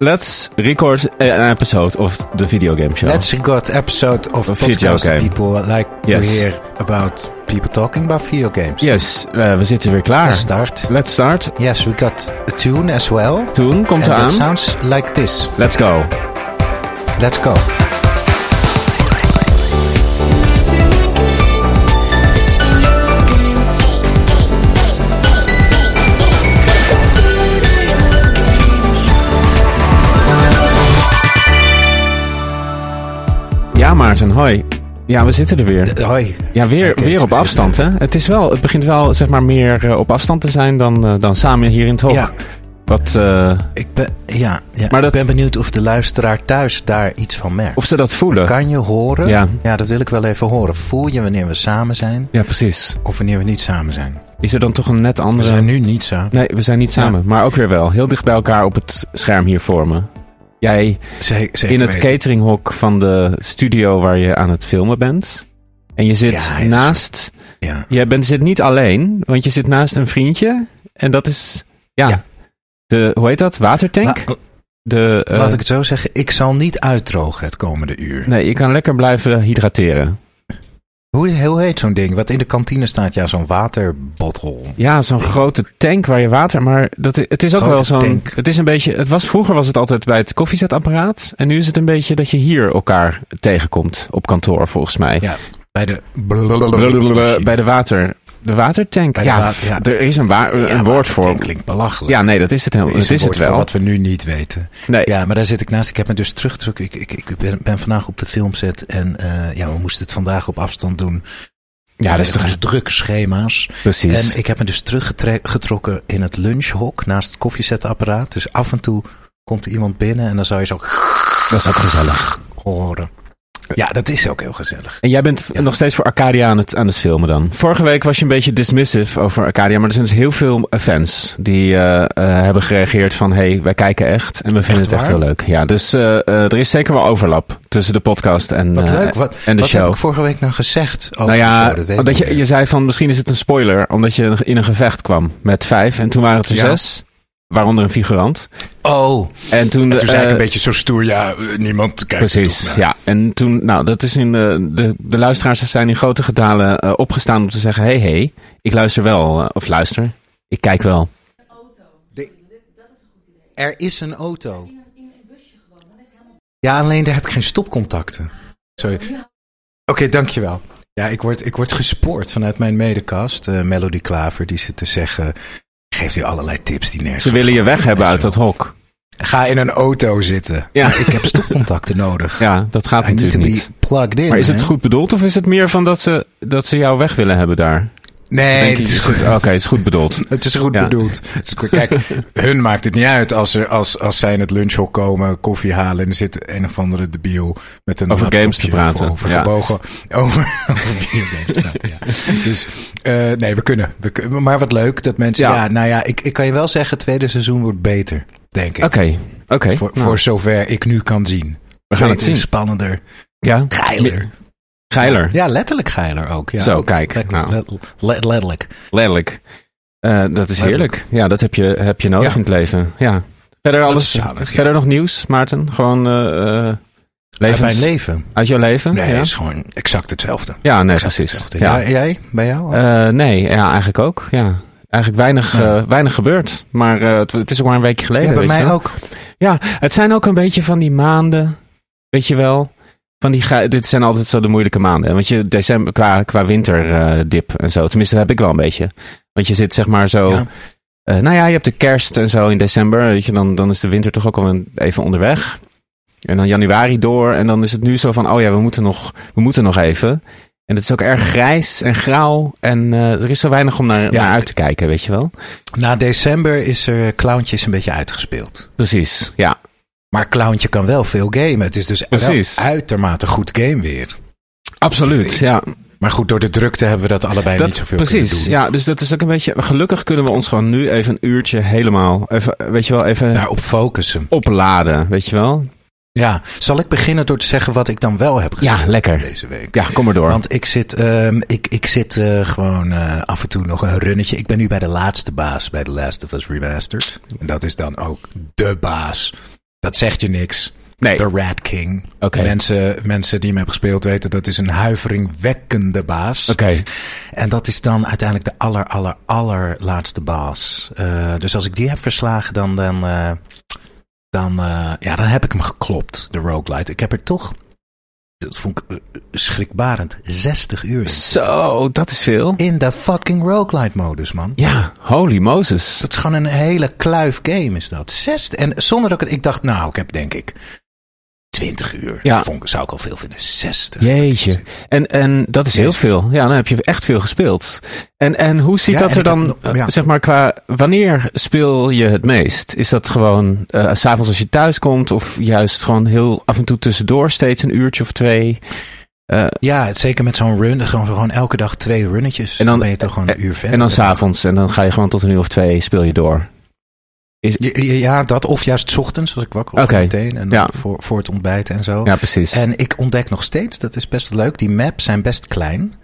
Let's record an episode of the video game show. Let's record episode of A video podcast game. people like Yes. to hear about people talking about video games. Yes, eh, we zitten weer klaar. Let's start. Let's start. Yes, we got a tune as well. Toen komt and eraan. it sounds like this. Let's go. Let's go. Ja, Maarten, hoi. Ja, we zitten er weer. Hoi. Ja, weer, weer op afstand, we. hè? Het, is wel, het begint wel, zeg maar, meer eh, op afstand te zijn dan, eh, dan samen hier in het hok. Ja. Wat, eh, Ik ben, ja, ja. Maar dat- ik ben benieuwd of de luisteraar thuis daar iets van merkt. of ze dat voelen. Kan je horen? Ja. dat wil ik wel even horen. Voel je wanneer we samen zijn Ja, precies. of wanneer we niet samen zijn? Is er dan toch een net We andere... zijn nu niet samen. Nee, we zijn niet samen. Maar ook weer wel. Heel dicht bij elkaar op het scherm hier voor me. Jij Zeker, in het weten. cateringhok van de studio waar je aan het filmen bent. En je zit Ja, naast... Ja. Je bent, zit niet alleen, want je zit naast een vriendje. En dat is... Ja, Ja. de... Hoe heet dat? Watertank? La- de, eh, Laat ik het zo zeggen, ik zal niet uitdrogen het komende uur. Nee, je kan lekker blijven hydrateren. Hoe, hoe heet zo'n ding? Wat in de kantine staat, ja, zo'n waterbottel. Ja, zo'n grote tank waar je water... Maar dat, het is ook Grote wel zo'n... Het is een beetje... Het was, vroeger was het altijd bij het koffiezetapparaat. En nu is het een beetje dat je hier elkaar tegenkomt op kantoor, volgens mij. Ja, bij de... Bij de water... De watertank. De ja, er is een, wa- een woord voor. Dat klinkt belachelijk. Ja, nee, dat is het helemaal. Het is het wel. wat we nu niet weten. Nee, Ja, maar daar zit ik naast. Ik heb me dus teruggetrokken. Ik, ik, ik ben, ben vandaag op de filmset en eh, ja, we moesten het vandaag op afstand doen. ja, dat is Dus toch... drukke schema's. Precies. En ik heb me dus teruggetrokken in het lunchhok naast het koffiezetapparaat. Dus af en toe komt er iemand binnen en dan zou je zo Dat is ook gezellig. horen. Ja, dat is ook heel gezellig. En jij bent Ja. nog steeds voor Arcadia aan het, aan het filmen dan. Vorige week was je een beetje dismissive over Arcadia. Maar er zijn dus heel veel fans die eh, eh, hebben gereageerd van... hey, wij kijken echt en we vinden Echt het echt waar? heel leuk. Ja, dus eh, eh, er is zeker wel overlap tussen de podcast en, Wat eh, leuk. Wat, en de wat show. heb ik vorige week nou gezegd over nou ja, de show? Dat je, je zei van misschien is het een spoiler... omdat je in een gevecht kwam met vijf en toen waren het er Ja. zes. Waaronder een figurant. Oh, En toen, en toen zei ik eh, een beetje zo stoer. Ja, eh, niemand kijkt Precies, ja. En toen, nou, dat is in de, de, de luisteraars zijn in grote getalen eh, opgestaan om te zeggen: hé, hey, hey, ik luister wel, eh, of luister, ik kijk wel. Er is een auto. Ja, alleen daar heb ik geen stopcontacten. Sorry. Oké, dankjewel. Ja, ik word, ik word gespoord vanuit mijn medecast, eh, Melody Klaver, die zit te zeggen... Geeft u allerlei tips die nergens Ze willen je weg hebben uit je dat hok. Ga in een auto zitten. Ja. Maar ik heb stopcontacten nodig. Ja, dat gaat I natuurlijk niet. plugged in. Maar is het goed bedoeld of is het meer van dat ze, dat ze jou weg willen hebben daar? Nee, het is goed. Oké, het is goed bedoeld. Het is goed Ja. bedoeld. Het is goed. Kijk, hun maakt het niet uit als, er, als, als zij in het lunchhok komen, koffie halen en er zit een of andere debiel met een Over games te praten, Over ja. gebogen. Over, over videogames te praten, ja. Dus eh, nee, we kunnen, we kunnen. Maar wat leuk dat mensen... Ja. Nou ja, ik, ik kan je wel zeggen, het tweede seizoen wordt beter, denk ik. Oké, oké. Voor, Nou, voor zover ik nu kan zien. we gaan het zien. Spannender, Ja. geiler. Geiler. Ja, letterlijk geiler ook. Ja, Zo, kijk, nou. let- let- letterlijk. Letterlijk. Eh, dat is heerlijk. Ja, dat heb je, heb je nodig Ja. in het leven. Ja. Verder Dat alles. ja. verder nog nieuws, Maarten? Gewoon eh eh, Uit mijn leven. uit jouw leven? Nee, ja? het is gewoon exact hetzelfde. ja, nee, Exact precies. Ja. Ja, jij? Bij jou? Nee, ja, eigenlijk ook. Ja. eigenlijk weinig, Ja. weinig gebeurd. Maar het, het is ook maar een weekje geleden. Ja, bij weet je mij ook. Ja, het zijn ook een beetje van die maanden, weet je wel. Van die, dit zijn altijd zo de moeilijke maanden. Want je december qua, qua winterdip en zo. Tenminste, dat heb ik wel een beetje. Want je zit zeg maar zo. Ja. eh, nou ja, je hebt de kerst en zo in december. Weet je, dan, dan is de winter toch ook al even onderweg. En dan januari door. En dan is het nu zo van: oh ja, we moeten nog, we moeten nog even. En het is ook erg grijs en grauw. En eh, er is zo weinig om naar, Ja. naar uit te kijken, weet je wel. Na december is er Clowntjes een beetje uitgespeeld. Precies, ja. Maar Clowntje kan wel veel gamen. Het is dus Precies. uitermate goed game weer. Absoluut, ja. Maar goed, door de drukte hebben we dat allebei niet zoveel precies, kunnen doen. ja. Dus dat is ook een beetje... Gelukkig kunnen we ons gewoon nu even een uurtje helemaal... Even, weet je wel, even Daarop focussen. opladen, weet je wel? Ja, zal ik beginnen door te zeggen wat ik dan wel heb gezien Ja, lekker. deze week? Ja, kom maar door. Want ik zit, ehm, ik, ik zit eh, gewoon eh, af en toe nog een runnetje. Ik ben nu bij de laatste baas bij The Last of Us Remastered. En dat is dan ook de baas. Dat zegt je niks. nee, The Rat King. Mensen, mensen die hem hebben gespeeld weten dat is een huiveringwekkende baas. oké. En dat is dan uiteindelijk de aller, aller, allerlaatste baas. Eh, dus als ik die heb verslagen, dan, dan, eh, dan, eh, ja, dan heb ik hem geklopt, de roguelite. Ik heb er toch, dat vond ik eh, schrikbarend, 60 uur. Zo, dat is veel. In de fucking roguelite modus, man. Ja, holy Moses. Dat is gewoon een hele kluif game, is dat. 60. En zonder dat ik het, ik dacht, nou, ik heb denk ik 20 uur. Ja. Vond, ik- zou ik al veel vinden. 60. Jeetje. En, en dat is heel veel. Ja, dan heb je echt veel gespeeld. En, en hoe ziet Ja, dat er heb dan, eh, ja. zeg maar, qua... Wanneer speel je het meest? Is dat gewoon eh, s s'avonds als je thuis komt? Of juist gewoon heel af en toe tussendoor steeds een uurtje of twee? Eh, Ja, zeker met zo'n run. Gewoon, gewoon elke dag twee runnetjes. En En dan- dan, ben je toch gewoon een uur verder. en dan s'avonds. En dan ga je gewoon tot een uur of twee speel je door. Ja, ja, dat. Of juist 's ochtends, als ik wakker word meteen. En ja. voor, voor het ontbijt en zo. Ja, precies. En ik ontdek nog steeds, dat is best leuk, die maps zijn best klein.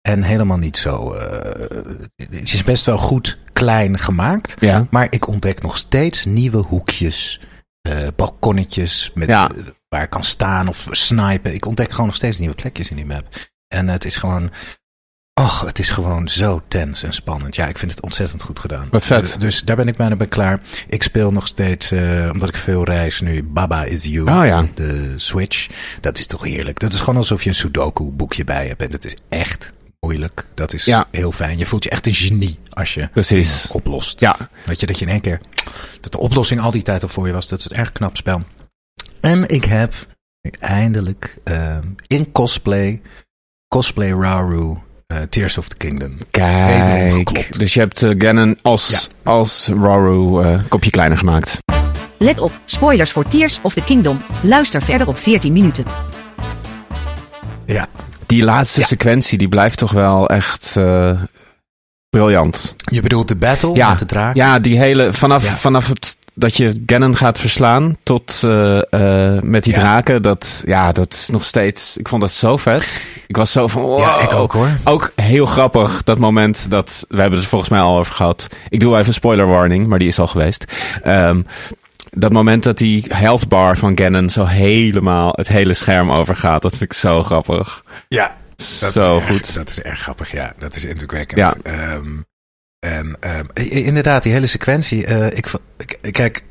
En helemaal niet zo... eh, het is best wel goed klein gemaakt. ja. Maar ik ontdek nog steeds nieuwe hoekjes, eh, balkonnetjes met, Ja. eh, waar ik kan staan of snipen. Ik ontdek gewoon nog steeds nieuwe plekjes in die map. En het is gewoon, ach, het is gewoon zo tens en spannend. Ja, ik vind het ontzettend goed gedaan. Wat vet. Eh, Dus daar ben ik bijna bij klaar. Ik speel nog steeds, eh, omdat ik veel reis nu, Baba is You. Oh ja. De Switch. Dat is toch heerlijk. Dat is gewoon alsof je een Sudoku boekje bij hebt. En dat is echt moeilijk. Dat is Ja. heel fijn. Je voelt je echt een genie als je Precies. oplost. Ja, Weet je, dat je in één keer... Dat de oplossing al die tijd al voor je was. Dat is een erg knap spel. En ik heb eindelijk ehm, in cosplay... Cosplay Rauru... eh, Tears of the Kingdom. Kijk. Dus je hebt eh, Ganon als, als Roru eh kopje kleiner gemaakt. Let op, spoilers voor Tears of the Kingdom. Luister verder op 14 minuten. Ja, Die laatste Ja. sequentie, die blijft toch wel echt eh, briljant. je bedoelt de battle Ja. met de draak? Ja, die hele, vanaf, Ja. vanaf het, dat je Ganon gaat verslaan tot eh, eh, met die Ja. draken, dat, ja, dat is nog steeds, ik vond dat zo vet. Ik was zo van, wow. Ja, ik ook hoor. Ook heel grappig, dat moment dat, we hebben het er volgens mij al over gehad. Ik doe even een spoiler warning, maar die is al geweest. Ehm, dat moment dat die health bar van Ganon zo helemaal het hele scherm overgaat, dat vind ik zo grappig. Ja, Dat zo is erg- goed. dat is erg grappig, ja. Dat is indrukwekkend. Ja. Ehm, en, ehm, i- inderdaad, die hele sequentie. eh, ik, kijk,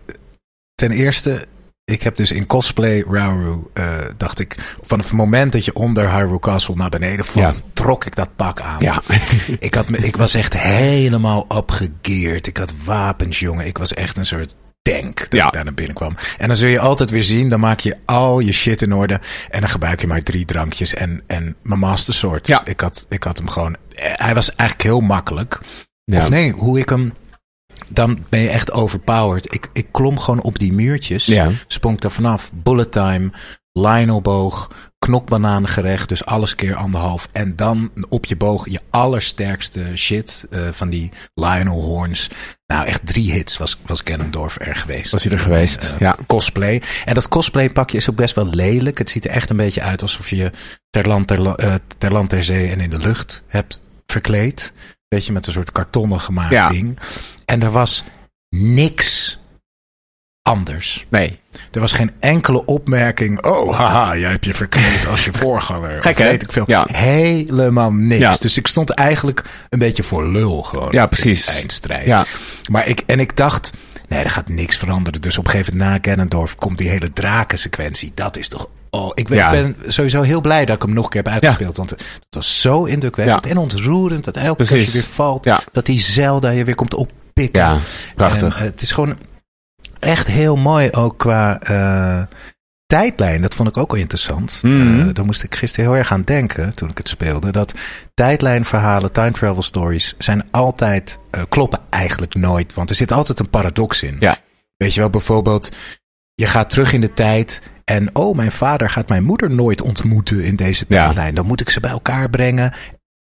ten eerste, ik heb dus in cosplay Rauru, eh, dacht ik, vanaf het moment dat je onder Hyrule Castle naar beneden Ja. trok ik dat pak aan. Ja. ik, had ik was echt helemaal opgegeerd. Ik had wapens, jongen. Ik was echt een soort tank dat Ja. ik daar naar binnen kwam. En dan zul je altijd weer zien, dan maak je al je shit in orde. En dan gebruik je maar drie drankjes en, en mijn master sword. Ja. Ik, had, ik had hem gewoon... eh, Hij was eigenlijk heel makkelijk. Ja. Of nee, hoe ik hem... Dan ben je echt overpowered. Ik, ik klom gewoon op die muurtjes. Ja. Sprong er vanaf. Bullet time. Lionelboog. Knokbananengerecht. Dus alles keer anderhalf. En dan op je boog je allersterkste shit. eh, van die Lionel horns. Nou, echt drie hits was, was Ganondorf er geweest. Was hij er geweest, Eh, ja. Cosplay. En dat cosplay pakje is ook best wel lelijk. Het ziet er echt een beetje uit alsof je ter land ter, eh, ter, land, ter zee en in de lucht hebt verkleed. Beetje met een soort kartonnen gemaakt Ja. ding. En er was niks anders. Nee. Er was geen enkele opmerking. Oh, haha, jij hebt je verkleed als je voorganger. Gek, weet ik veel. Ja. Helemaal niks. Ja. Dus ik stond eigenlijk een beetje voor lul gewoon. Ja, precies. Eindstrijd. Ja. Maar ik, en ik dacht, nee, er gaat niks veranderen. Dus op een gegeven moment na Ganondorf komt die hele drakensequentie. Dat is toch... Oh, ik ben, Ja. ben sowieso heel blij dat ik hem nog een keer heb uitgespeeld. Want het was zo indrukwekkend en ontroerend. Dat elke keer als je weer valt, dat die Zelda je weer komt oppikken. Ja, prachtig. En, eh, het is gewoon echt heel mooi ook qua eh, tijdlijn. Dat vond ik ook wel interessant. Mhm. Eh, daar moest ik gisteren heel erg aan denken toen ik het speelde. Dat tijdlijnverhalen, time travel stories zijn altijd, eh, kloppen eigenlijk nooit. Want er zit altijd een paradox in. Ja. Weet je wel, bijvoorbeeld, je gaat terug in de tijd en oh, mijn vader gaat mijn moeder nooit ontmoeten in deze Ja. tijdlijn. Dan moet ik ze bij elkaar brengen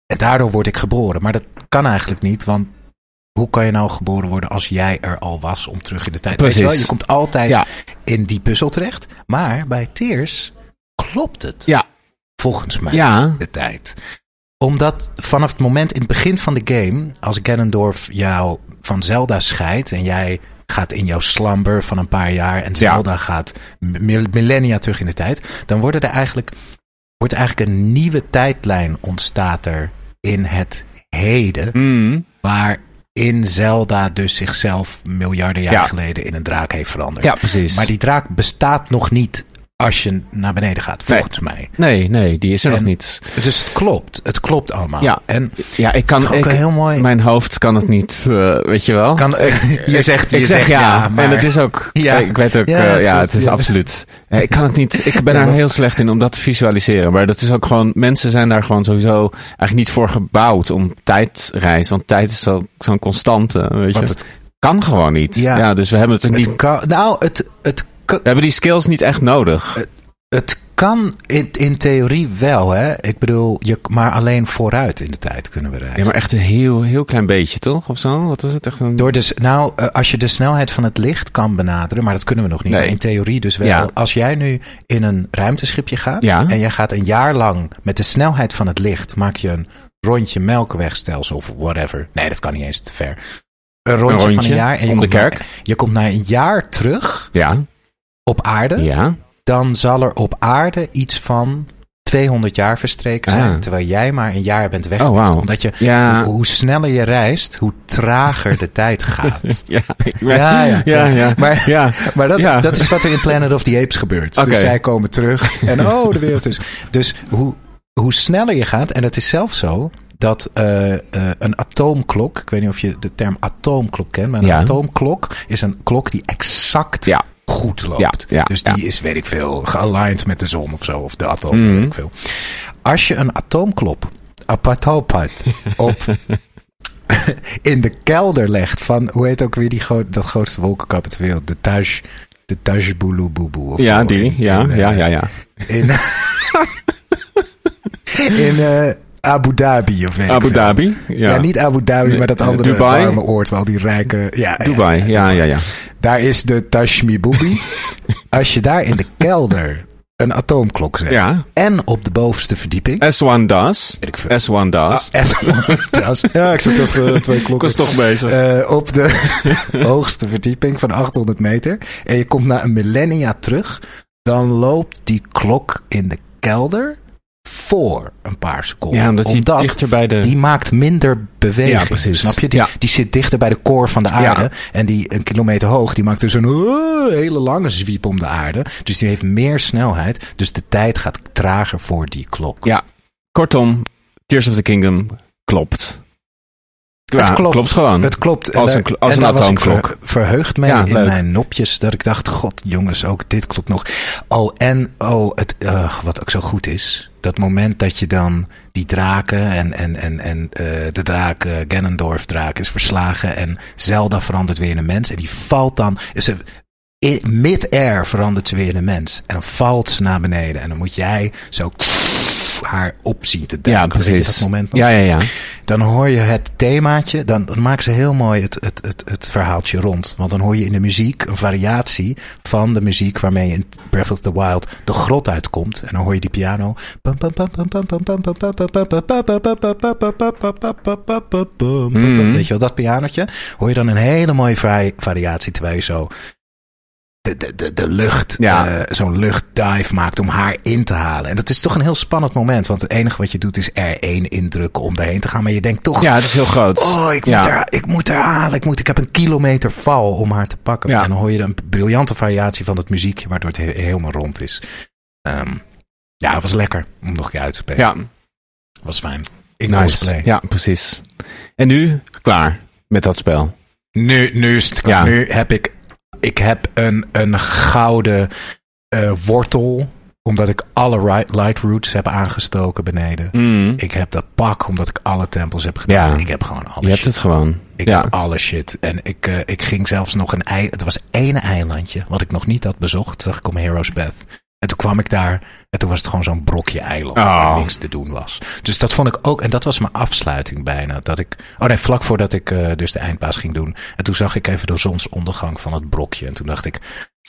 en daardoor word ik geboren. Maar dat kan eigenlijk niet, want hoe kan je nou geboren worden als jij er al was om terug in de tijd? Weet je, wel? Precies. je komt altijd Ja. in die puzzel terecht. Maar bij Tears klopt het. Ja. Volgens mij Ja. de tijd. Omdat vanaf het moment in het begin van de game, als Ganondorf jou van Zelda scheidt en jij gaat in jouw slumber van een paar jaar en Zelda gaat mi- millennia terug in de tijd, dan worden er eigenlijk, wordt er eigenlijk een nieuwe tijdlijn ontstaat er in het heden, Mm. waarin Zelda dus zichzelf miljarden jaar Ja. geleden in een draak heeft veranderd. Ja, precies. Maar die draak bestaat nog niet als je naar beneden gaat, volgens mij. Nee, nee, die is er nog niet. Dus het klopt. Het klopt allemaal. Ja. En Ja, ik kan... ik, heel mooi. Mijn hoofd kan het niet, eh, weet je wel. kan, je zegt, je ik zeg zegt ja, maar en het is ook. Ja. Ik weet ook, Ja, ja, het ja klopt, het is absoluut. Eh, Ik kan het niet. Ik ben daar heel slecht in om dat te visualiseren. Maar dat is ook gewoon. Mensen zijn daar gewoon sowieso eigenlijk niet voor gebouwd om tijdreis. Want tijd is zo- zo'n constante. Weet je. Want het, kan gewoon niet. Ja. Dus we hebben het ook niet. het kan, nou, het, het, kan- We hebben die skills niet echt nodig. het kan in, in theorie wel, hè. Ik bedoel, je, maar alleen vooruit in de tijd kunnen we reizen. Ja, maar echt een heel, heel klein beetje, toch? Of zo? Wat was het? Echt een. Door de, nou, eh, als je de snelheid van het licht kan benaderen, maar dat kunnen we nog niet. Nee. In theorie dus wel. Ja. Als jij nu in een ruimteschipje gaat Ja. en jij gaat een jaar lang met de snelheid van het licht, maak je een rondje melkwegstelsel of whatever. Nee, dat kan niet eens te ver. Een rondje, van rondje een jaar. En je om de na- kerk. je komt na een jaar terug Ja, op aarde. ja. Dan zal er op aarde iets van 200 jaar verstreken zijn. Ah. Terwijl jij maar een jaar bent weg Oh. Omdat je, Ja. hoe, hoe sneller je reist, hoe trager de tijd gaat. Ja, ben- Ja, ja, ja, ja. Maar, ja. maar dat, dat is wat er in Planet of the Apes gebeurt. Oké. Dus zij komen terug en oh, de wereld is... Dus hoe, hoe sneller je gaat, en het is zelfs zo... dat eh, eh, een atoomklok... ik weet niet of je de term atoomklok kent... maar een atoomklok is een klok die exact Ja. Goed loopt. Ja, ja, dus die ja. is, weet ik veel, gealigned met de zon of zo... of de atoom, Mhm. weet ik veel. Als je een atoomklop... apatopat op in de kelder legt van, hoe heet ook weer die dat grootste wolkenkap ter wereld? De Taj, de Taj Bulu Ja, zo. die. In- Ja, in, eh, ja, ja, ja. In, in eh, Abu Dhabi of weet ik Abu. Dhabi. Ja. Ja, niet Abu Dhabi, maar dat andere Dubai. warme oord waar al die rijke... Ja, Dubai. Ja, ja, ja. Daar is de Taj Bubi. Als je daar in de kelder een atoomklok zet Ja. en op de bovenste verdieping... As one does. Weet ik veel. As one does. Ah, S- Tas. Ja, ik zat even eh, twee Ik klokken. was toch bezig. Eh, op de hoogste verdieping van 800 meter. En je komt na een millennia terug. Dan loopt die klok in de kelder voor een paar seconden. ja, omdat hij dichter bij de... die maakt minder beweging. Ja, precies. Snap je? Die, Ja. die zit dichter bij de core van de aarde. Ja. En die een kilometer hoog, die maakt dus een uh, hele lange zwiep om de aarde. Dus die heeft meer snelheid. Dus de tijd gaat trager voor die klok. Ja, kortom, Tears of the Kingdom klopt. Ja, Het klopt. gewoon. Het klopt. Als een als en een atoomklok. ver- verheugd mee Ja, in leuk. mijn nopjes. Dat ik dacht, god jongens, ook dit klopt nog. Oh, en oh, het, eh, wat ook zo goed is. Dat moment dat je dan die draken en, en, en, en eh, de draak, eh, Ganondorf draak is verslagen. En Zelda verandert weer in een mens. En die valt dan, mid-air verandert ze weer in een mens. En dan valt ze naar beneden. En dan moet jij zo haar op zien te duiken. ja, precies. dat moment nog? Ja, ja, ja. Dan hoor je het themaatje, dan, dan maken ze heel mooi het, het, het, het verhaaltje rond. Want dan hoor je in de muziek een variatie van de muziek waarmee je in Breath of the Wild de grot uitkomt. En dan hoor je die piano. Weet je wel, dat pianotje. Hoor je dan een hele mooie vari- variatie terwijl je zo de, de, de, de lucht, Ja. eh, zo'n luchtdive maakt om haar in te halen. En dat is toch een heel spannend moment. Want het enige wat je doet is R1 indrukken om daarheen te gaan. Maar je denkt toch, Ja, het is heel groot. oh, ik moet, haar, ik moet haar halen. Ik, moet, ik heb een kilometer val om haar te pakken. Ja. En dan hoor je een briljante variatie van het muziekje, waardoor het he- helemaal rond is. Ehm, ja, het was lekker om nog een keer uit te spelen. Ja, was fijn. Ik nice. Ja, precies. En nu klaar met dat spel. Nu, nu is het klaar. Nu heb ik, ik heb een, een gouden eh, wortel. Omdat ik alle light roots heb aangestoken beneden. Mm. Ik heb dat pak omdat ik alle tempels heb gedaan. Ja. Ik heb gewoon alle Je hebt het gewoon. Ik ja. heb alle shit. En ik, eh, ik ging zelfs nog een ei. Het was één eilandje wat ik nog niet had bezocht. Toen dacht ik om Heroes Path. En toen kwam ik daar. En toen was het gewoon zo'n brokje eiland. Oh. Waar niks te doen was. Dus dat vond ik ook. En dat was mijn afsluiting bijna. Dat ik. Oh nee, vlak voordat ik eh, dus de eindbaas ging doen. En toen zag ik even de zonsondergang van het brokje. En toen dacht ik.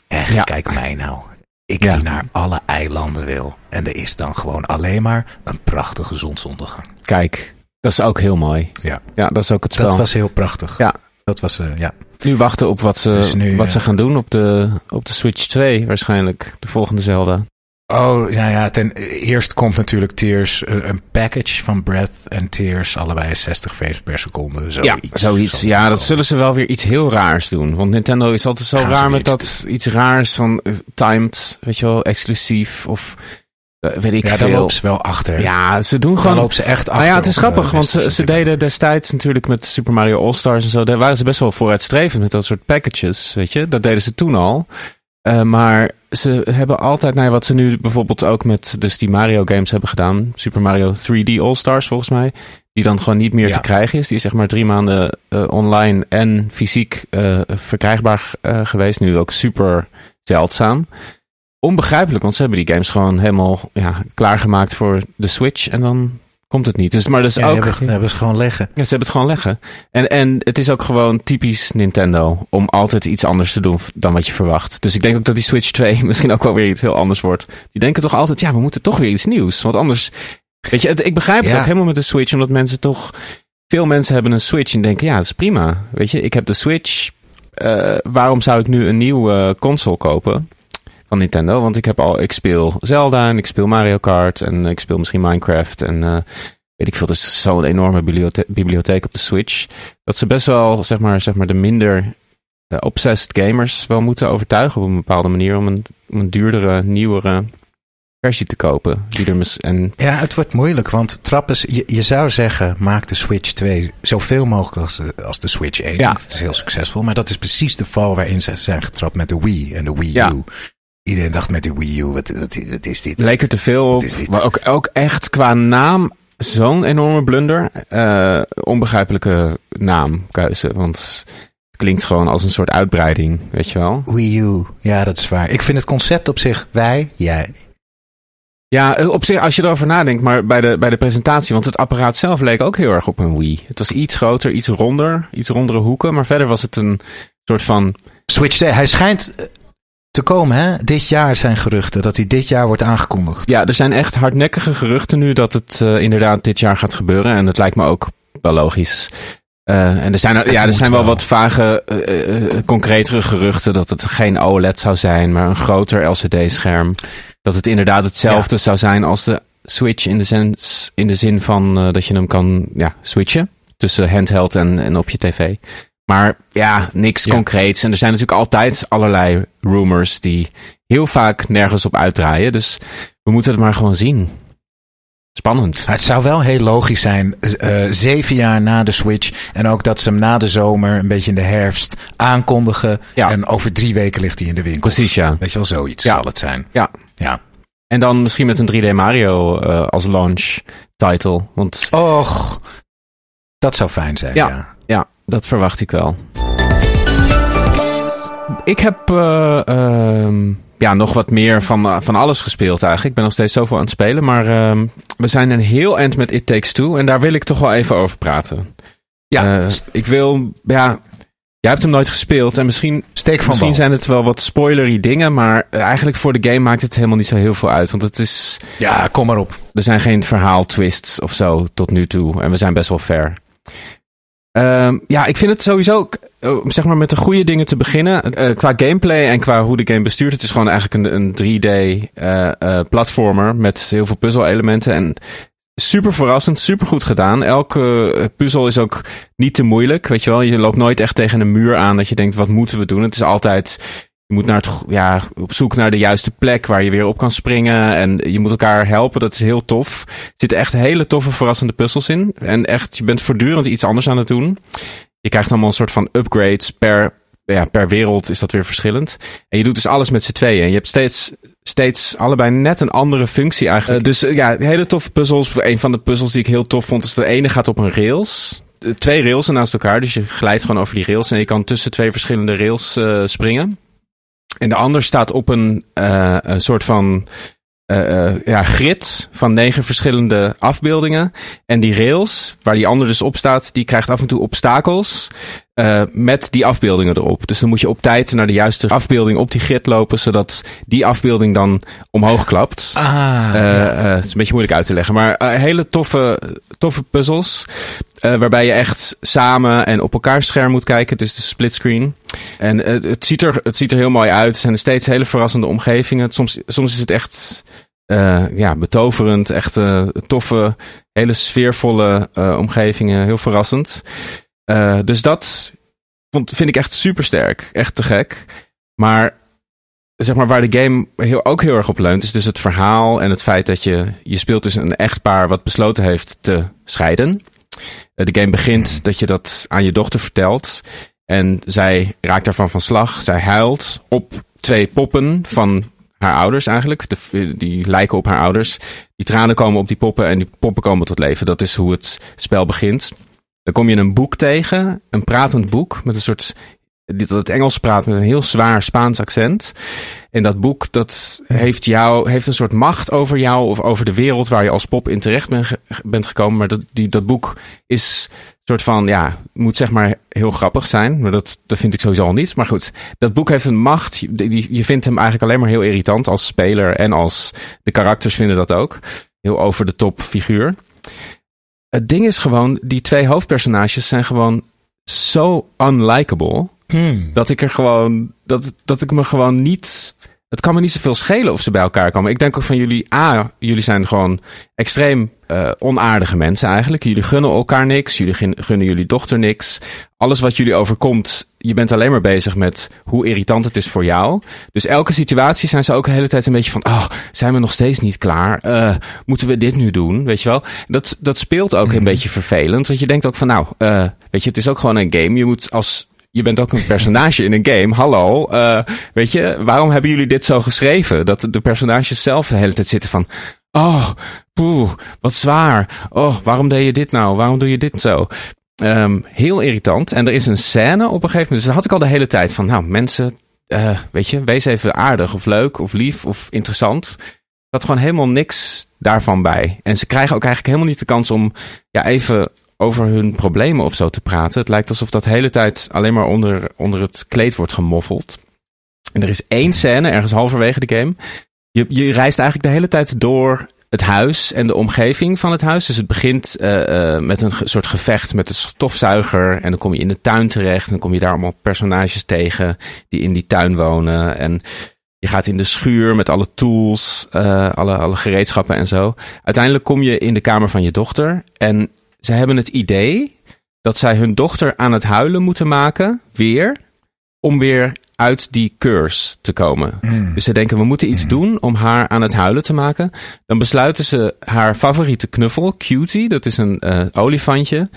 Echt, Ja. kijk mij nou. Ik Ja. die naar alle eilanden wil. En er is dan gewoon alleen maar een prachtige zonsondergang. Kijk, dat is ook heel mooi. Ja. Ja, dat is ook het spel. Dat was heel prachtig. Ja. Dat was, eh, ja. Nu wachten op wat ze, Dus nu, wat ze gaan doen op de, op de Switch 2 waarschijnlijk. De volgende Zelda. Oh, nou ja, ten eerst komt natuurlijk Tears, eh, een package van Breath en Tears, allebei 60 frames per seconde. Zoiets. ja, zoiets. Zo- Ja, dat zullen ze wel weer iets heel raars doen. Want Nintendo is altijd zo Gaan raar met dat iets raars van eh, timed, weet je wel, exclusief of weet ik Ja, daar lopen ze wel achter. Ja, ze doen daar gewoon lopen ze echt achter. Nou ja, het is grappig, eh, want ze, deden destijds natuurlijk met Super Mario All-Stars en zo, daar waren ze best wel vooruitstrevend met dat soort packages, weet je. Dat deden ze toen al. Eh, maar ze hebben altijd, nou ja, wat ze nu bijvoorbeeld ook met dus die Mario games hebben gedaan, Super Mario 3D All-Stars volgens mij, die dan gewoon niet meer Ja. te krijgen is. Die is zeg maar drie maanden eh, online en fysiek eh, verkrijgbaar eh, geweest, nu ook super zeldzaam. Onbegrijpelijk, want ze hebben die games gewoon helemaal ja, klaargemaakt voor de Switch en dan komt het niet. Dus, maar dat is Ja, ook... hebben, hebben ze gewoon leggen. Ja, ze hebben het gewoon leggen. En, en het is ook gewoon typisch Nintendo om altijd iets anders te doen dan wat je verwacht. Dus ik denk ook dat die Switch 2 misschien ook wel weer iets heel anders wordt. Die denken toch altijd, ja, we moeten toch weer iets nieuws. Want anders, weet je, het- ik begrijp het Ja. ook helemaal met de Switch, omdat mensen toch, veel mensen hebben een Switch en denken, ja, dat is prima. Weet je, ik heb de Switch, eh, waarom zou ik nu een nieuwe console kopen? Van Nintendo, want ik heb al, ik speel Zelda en ik speel Mario Kart en ik speel misschien Minecraft en eh, weet ik veel. Dus zo'n enorme bibliothe- bibliotheek op de Switch. Dat ze best wel, zeg maar, zeg maar de minder eh, obsessed gamers wel moeten overtuigen op een bepaalde manier om een, om een duurdere, nieuwere versie te kopen. Die er mis- en Ja, het wordt moeilijk, want trappen ze, je, je zou zeggen, maak de Switch 2 zoveel mogelijk als de, als de Switch 1. Ja. Het is heel succesvol, maar dat is precies de val waarin ze zijn getrapt met de Wii en de Wii Ja. U. Iedereen dacht met de Wii U, wat, wat, wat is dit? leek er te veel op. Maar ook, ook echt qua naam zo'n enorme blunder. Eh, onbegrijpelijke naamkeuze, want het klinkt gewoon als een soort uitbreiding, weet je wel. Wii U, ja, dat is waar. Ik vind het concept op zich, wij, jij, Ja, eh, op zich, als je erover nadenkt, maar bij de, bij de presentatie, want het apparaat zelf leek ook heel erg op een Wii. Het was iets groter, iets ronder, iets rondere hoeken, maar verder was het een soort van. Switch 2, hij schijnt te komen, hè? Dit jaar zijn geruchten dat hij dit jaar wordt aangekondigd. Ja, er zijn echt hardnekkige geruchten nu dat het eh, inderdaad dit jaar gaat gebeuren. En dat lijkt me ook wel logisch. Eh, en er zijn, ja, er zijn wel wel. wat vage, eh, concretere geruchten dat het geen OLED zou zijn, maar een groter LCD-scherm. Dat het inderdaad hetzelfde zou zijn als de Switch in de, zin, in de zin van dat je hem kan ja, switchen tussen handheld en, en op je tv. Maar ja, niks Ja. concreets. En er zijn natuurlijk altijd allerlei rumors die heel vaak nergens op uitdraaien. Dus we moeten het maar gewoon zien. Spannend. Het zou wel heel logisch zijn, eh, zeven jaar na de Switch. En ook dat ze hem na de zomer, een beetje in de herfst, aankondigen. Ja. En over drie weken ligt hij in de winkel. Precies, ja. Weet je wel, zoiets Ja. zal het zijn. Ja. Ja. En dan misschien met een 3D Mario eh, als launch title. Want Och, dat zou fijn zijn, Ja. Dat verwacht ik wel. Ik heb eh, ehm, ja, nog wat meer van, eh, van alles gespeeld eigenlijk. Ik ben nog steeds zoveel aan het spelen. Maar ehm, we zijn een heel eind met It Takes Two. En daar wil ik toch wel even over praten. Ja, Eh, ik wil, ja... Jij hebt hem nooit gespeeld en misschien steek van Misschien zijn het wel wat spoilery dingen, maar eigenlijk voor de game maakt het helemaal niet zo heel veel uit. Want het is, Ja, kom maar op. er zijn geen verhaaltwists of zo tot nu toe. En we zijn best wel fair. Ehm, ja, ik vind het sowieso. zeg maar met de goede dingen te beginnen. eh, qua gameplay en qua hoe de game bestuurt. Het is gewoon eigenlijk een, een 3D eh, eh, platformer met heel veel puzzel-elementen. En super verrassend, super goed gedaan. Elke puzzel is ook niet te moeilijk. Weet je wel, je loopt nooit echt tegen een muur aan dat je denkt: wat moeten we doen? Het is altijd. Je moet naar ja, op zoek naar de juiste plek waar je weer op kan springen. En je moet elkaar helpen. Dat is heel tof. Er zitten echt hele toffe, verrassende puzzels in. En echt, je bent voortdurend iets anders aan het doen. Je krijgt allemaal een soort van upgrades per, ja, per wereld is dat weer verschillend. En je doet dus alles met z'n tweeën. En je hebt steeds, steeds allebei net een andere functie eigenlijk. Eh, dus eh, ja, hele toffe puzzels. Een van de puzzels die ik heel tof vond is de ene gaat op een rails. Eh, Twee railsen naast elkaar, dus je glijdt gewoon over die rails en je kan tussen twee verschillende rails springen. En de ander staat op een, eh, een soort van eh, ja, grid van negen verschillende afbeeldingen. En die rails, waar die ander dus op staat, die krijgt af en toe obstakels eh, met die afbeeldingen erop. Dus dan moet je op tijd naar de juiste afbeelding op die grid lopen, zodat die afbeelding dan omhoog klapt. Ah, Eh, eh, het is een beetje moeilijk uit te leggen, maar hele toffe, toffe puzzels. waarbij je echt samen en op elkaar scherm moet kijken. Het is de splitscreen. En het, ziet er, het ziet er heel mooi uit. Het zijn steeds hele verrassende omgevingen. Soms, soms is het echt eh, ja, betoverend. Echt toffe, hele sfeervolle eh, omgevingen. Heel verrassend. Eh, dus dat vond, vind ik echt super sterk. Echt te gek. Maar zeg maar, waar de game ook heel erg op leunt, is dus het verhaal en het feit dat je, je speelt dus een echtpaar wat besloten heeft te scheiden. Eh, De game begint dat je dat aan je dochter vertelt. En zij raakt daarvan van slag. Zij huilt op twee poppen van haar ouders eigenlijk. Die lijken op haar ouders. Die tranen komen op die poppen en die poppen komen tot leven. Dat is hoe het spel begint. Dan kom je een boek tegen, een pratend boek met een soort dat het Engels praat met een heel zwaar Spaans accent. En dat boek dat heeft, jou, heeft een soort macht over jou of over de wereld waar je als pop in terecht bent gekomen. Maar dat, die, dat boek is een soort van, ja, moet zeg maar heel grappig zijn. Maar dat, dat vind ik sowieso al niet. Maar goed, dat boek heeft een macht. Die, je vindt hem eigenlijk alleen maar heel irritant als speler en als de karakters vinden dat ook. Heel over de top figuur. Het ding is gewoon, die twee hoofdpersonages zijn gewoon zo unlikable Hmm. dat ik er gewoon, dat, dat ik me gewoon niet, het kan me niet zoveel schelen of ze bij elkaar komen. Ik denk ook van jullie, A, jullie zijn gewoon extreem eh, onaardige mensen eigenlijk. Jullie gunnen elkaar niks, jullie gunnen jullie dochter niks. Alles wat jullie overkomt, je bent alleen maar bezig met hoe irritant het is voor jou. Dus elke situatie zijn ze ook de hele tijd een beetje van, oh, zijn we nog steeds niet klaar? Eh, moeten we dit nu doen? Weet je wel? Dat, dat speelt ook een beetje vervelend, want je denkt ook van, nou, eh, weet je, het is ook gewoon een game. Je moet als je bent ook een personage in een game. Hallo, weet je, waarom hebben jullie dit zo geschreven? Dat de personages zelf de hele tijd zitten van, oh, poeh, wat zwaar. Oh, waarom deed je dit nou? Waarom doe je dit zo? Ehm, heel irritant. En er is een scène op een gegeven moment. Dus dat had ik al de hele tijd van, nou, mensen, eh, weet je, wees even aardig of leuk of lief of interessant. Er had gewoon helemaal niks daarvan bij. En ze krijgen ook eigenlijk helemaal niet de kans om ja, even over hun problemen of zo te praten. Het lijkt alsof dat de hele tijd alleen maar onder, onder het kleed wordt gemoffeld. En er is één scène, ergens halverwege de game. Je, je reist eigenlijk de hele tijd door het huis en de omgeving van het huis. Dus het begint uh, uh, met een soort gevecht met een stofzuiger. En dan kom je in de tuin terecht. En dan kom je daar allemaal personages tegen die in die tuin wonen. En je gaat in de schuur met alle tools, uh, alle, alle gereedschappen en zo. Uiteindelijk kom je in de kamer van je dochter. En ze hebben het idee dat zij hun dochter aan het huilen moeten maken, weer, om weer uit die curse te komen. Mm. Dus ze denken, we moeten iets doen om haar aan het huilen te maken. Dan besluiten ze haar favoriete knuffel, Cutie, dat is een uh, olifantje.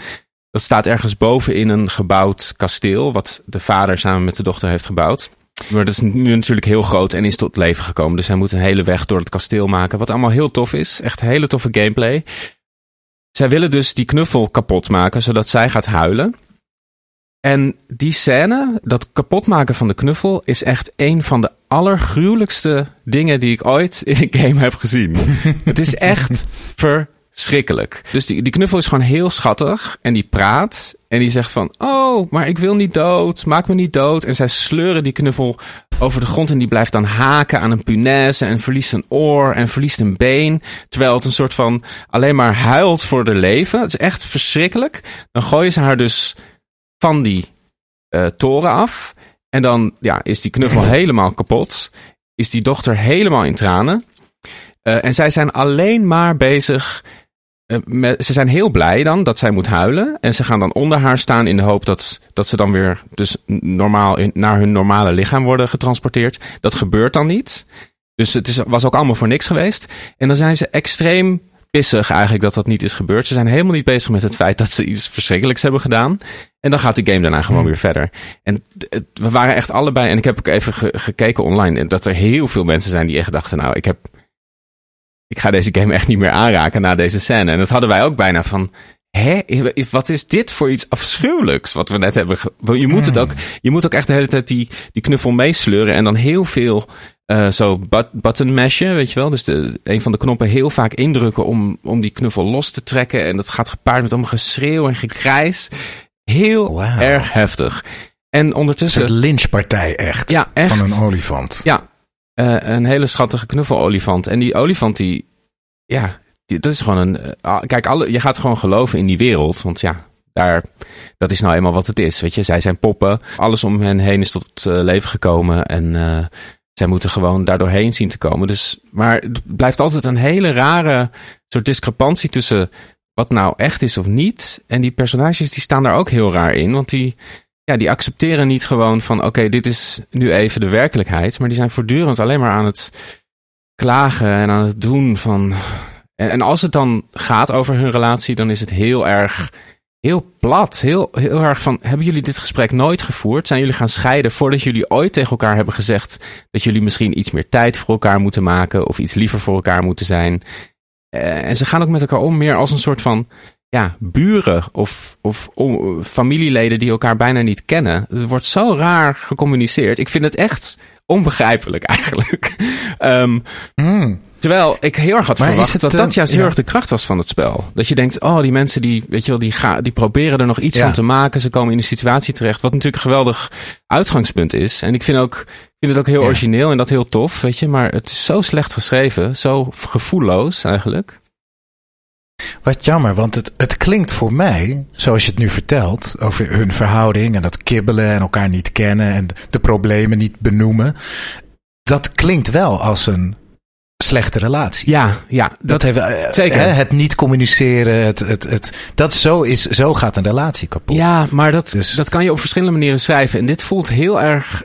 Dat staat ergens boven in een gebouwd kasteel, wat de vader samen met de dochter heeft gebouwd. Maar dat is nu natuurlijk heel groot en is tot leven gekomen. Dus hij moet een hele weg door het kasteel maken. Wat allemaal heel tof is. Echt hele toffe gameplay. Zij willen dus die knuffel kapot maken, zodat zij gaat huilen. En die scène, dat kapotmaken van de knuffel, is echt een van de allergruwelijkste dingen die ik ooit in een game heb gezien. Het is echt verschrikkelijk. Dus die, die knuffel is gewoon heel schattig en die praat en die zegt van, oh, maar ik wil niet dood, maak me niet dood. En zij sleuren die knuffel over de grond en die blijft dan haken aan een punaise en verliest een oor en verliest een been. Terwijl het een soort van alleen maar huilt voor de leven. Het is echt verschrikkelijk. Dan gooien ze haar dus van die eh, toren af. En dan ja, is die knuffel helemaal kapot. Is die dochter helemaal in tranen. Eh, en zij zijn alleen maar bezig. eh, met, ze zijn heel blij dan dat zij moet huilen. En ze gaan dan onder haar staan in de hoop dat, dat ze dan weer dus normaal in, naar hun normale lichaam worden getransporteerd. Dat gebeurt dan niet. Dus het is, was ook allemaal voor niks geweest. En dan zijn ze extreem pissig eigenlijk dat dat niet is gebeurd. Ze zijn helemaal niet bezig met het feit dat ze iets verschrikkelijks hebben gedaan. En dan gaat die game daarna gewoon weer verder. En het- we waren echt allebei, en ik heb ook even ge- gekeken online, en dat er heel veel mensen zijn die echt dachten, nou, ik heb, ik ga deze game echt niet meer aanraken na deze scène. En dat hadden wij ook bijna van, hè, wat is dit voor iets afschuwelijks wat we net hebben. Je moet het ook, je moet ook echt de hele tijd die, die knuffel meesleuren en dan heel veel eh, zo but- button mashen, weet je wel. Dus de, een van de knoppen heel vaak indrukken om, om die knuffel los te trekken. En dat gaat gepaard met allemaal geschreeuw en gekrijs. Heel erg heftig. En Een ondertussen... soort lynchpartij echt. Ja, echt. Van een olifant. Ja, eh, een hele schattige knuffelolifant. En die olifant, die, ja, die, dat is gewoon een. eh, ah, kijk, alle, je gaat gewoon geloven in die wereld. Want ja, daar, dat is nou eenmaal wat het is. Weet je, zij zijn poppen. Alles om hen heen is tot leven gekomen. En zij moeten gewoon daardoorheen zien te komen. Dus, maar het blijft altijd een hele rare soort discrepantie tussen wat nou echt is of niet. En die personages die staan daar ook heel raar in. Want die, ja, die accepteren niet gewoon van oké, dit is nu even de werkelijkheid. Maar die zijn voortdurend alleen maar aan het klagen en aan het doen van. En als het dan gaat over hun relatie, dan is het heel erg. Heel plat, heel, heel erg van, hebben jullie dit gesprek nooit gevoerd? Zijn jullie gaan scheiden voordat jullie ooit tegen elkaar hebben gezegd dat jullie misschien iets meer tijd voor elkaar moeten maken of iets liever voor elkaar moeten zijn? Eh, en ze gaan ook met elkaar om meer als een soort van ja, buren of, of o- familieleden die elkaar bijna niet kennen. Het wordt zo raar gecommuniceerd. Ik vind het echt onbegrijpelijk eigenlijk. Hmm. Terwijl ik heel erg had Maar verwacht het, dat eh, dat juist heel erg de kracht was van het spel. Dat je denkt, oh, die mensen die, weet je wel, die, ga, die proberen er nog iets van te maken. Ze komen in een situatie terecht, wat natuurlijk een geweldig uitgangspunt is. En ik vind, ook, ik vind het ook heel origineel en dat heel tof, weet je. Maar het is zo slecht geschreven, zo gevoelloos eigenlijk. Wat jammer, want het, het klinkt voor mij, zoals je het nu vertelt, over hun verhouding en dat kibbelen en elkaar niet kennen en de problemen niet benoemen. Dat klinkt wel als een slechte relatie. Ja, ja, dat, Dat heeft, eh, zeker. hè, het niet communiceren, het, het, het, dat zo, is, zo gaat een relatie kapot. Ja, maar dat, Dus- dat kan je op verschillende manieren schrijven. En dit voelt heel erg.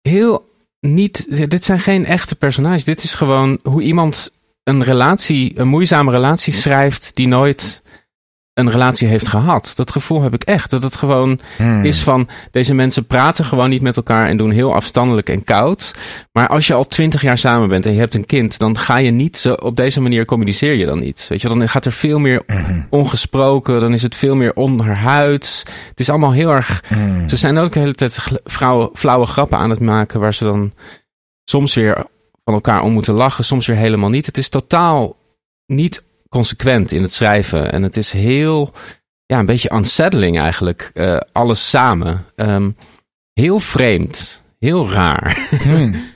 Heel niet. Dit zijn geen echte personages. Dit is gewoon hoe iemand een relatie, een moeizame relatie schrijft. die nooit een relatie heeft gehad. Dat gevoel heb ik echt. Dat het gewoon Hmm. is van. deze mensen praten gewoon niet met elkaar. en doen heel afstandelijk en koud. Maar als je al twintig jaar samen bent en je hebt een kind. dan ga je niet zo. op deze manier communiceer je dan niet. Weet je, dan gaat er veel meer Mhm. ongesproken. Dan is het veel meer onderhuids. Het is allemaal heel erg. Hmm. Ze zijn ook de hele tijd flauwe, flauwe grappen aan het maken. waar ze dan soms weer van elkaar om moeten lachen. Soms weer helemaal niet. Het is totaal niet consequent in het schrijven. En het is heel. Ja, een beetje unsettling eigenlijk. eh, alles samen. Ehm, heel vreemd. Heel raar. Hmm.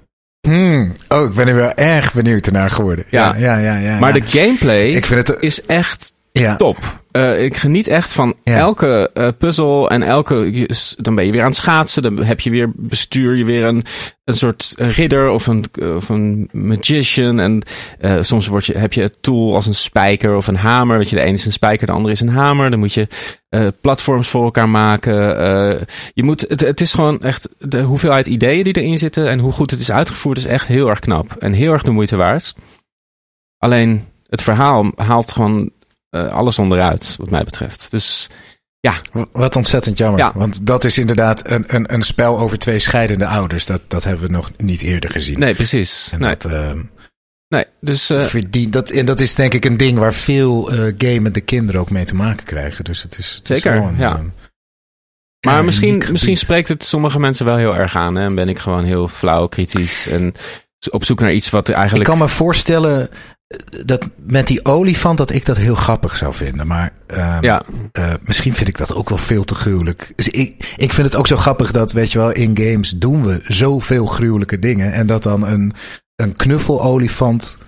Hmm. Oh, ik ben er wel erg benieuwd ernaar geworden. Ja, Ja. ja, ja. ja, Maar ja. de gameplay ik vind het is echt ja. top. Eh, ik geniet echt van Ja. elke eh, puzzel en elke. Dan ben je weer aan het schaatsen. Dan heb je weer bestuur je weer een, een soort ridder of een, of een magician. En eh, soms word je, heb je het tool als een spijker of een hamer. Weet je, de ene is een spijker, de andere is een hamer. Dan moet je platforms voor elkaar maken. Je moet, het, het is gewoon echt de hoeveelheid ideeën die erin zitten en hoe goed het is uitgevoerd is echt heel erg knap en heel erg de moeite waard. Alleen het verhaal haalt gewoon eh, alles onderuit, wat mij betreft. Dus W- Wat ontzettend jammer. Ja. Want dat is inderdaad een, een, een spel over twee scheidende ouders. Dat, dat hebben we nog niet eerder gezien. nee, precies. En Nee, dat, ehm, nee, dus eh, verdient, dat, en dat is denk ik een ding waar veel eh gamende kinderen ook mee te maken krijgen. Dus het is, het Zeker, een, ja. ehm, maar ja, misschien, misschien spreekt het sommige mensen wel heel erg aan. Hè? En ben ik gewoon heel flauw, kritisch en op zoek naar iets wat Ik eigenlijk... kan me voorstellen dat met die olifant dat ik dat heel grappig zou vinden. Maar ehm, Ja, eh, misschien vind ik dat ook wel veel te gruwelijk. Dus ik, ik vind het ook zo grappig dat, weet je wel, in games doen we zoveel gruwelijke dingen. En dat dan een, een knuffelolifant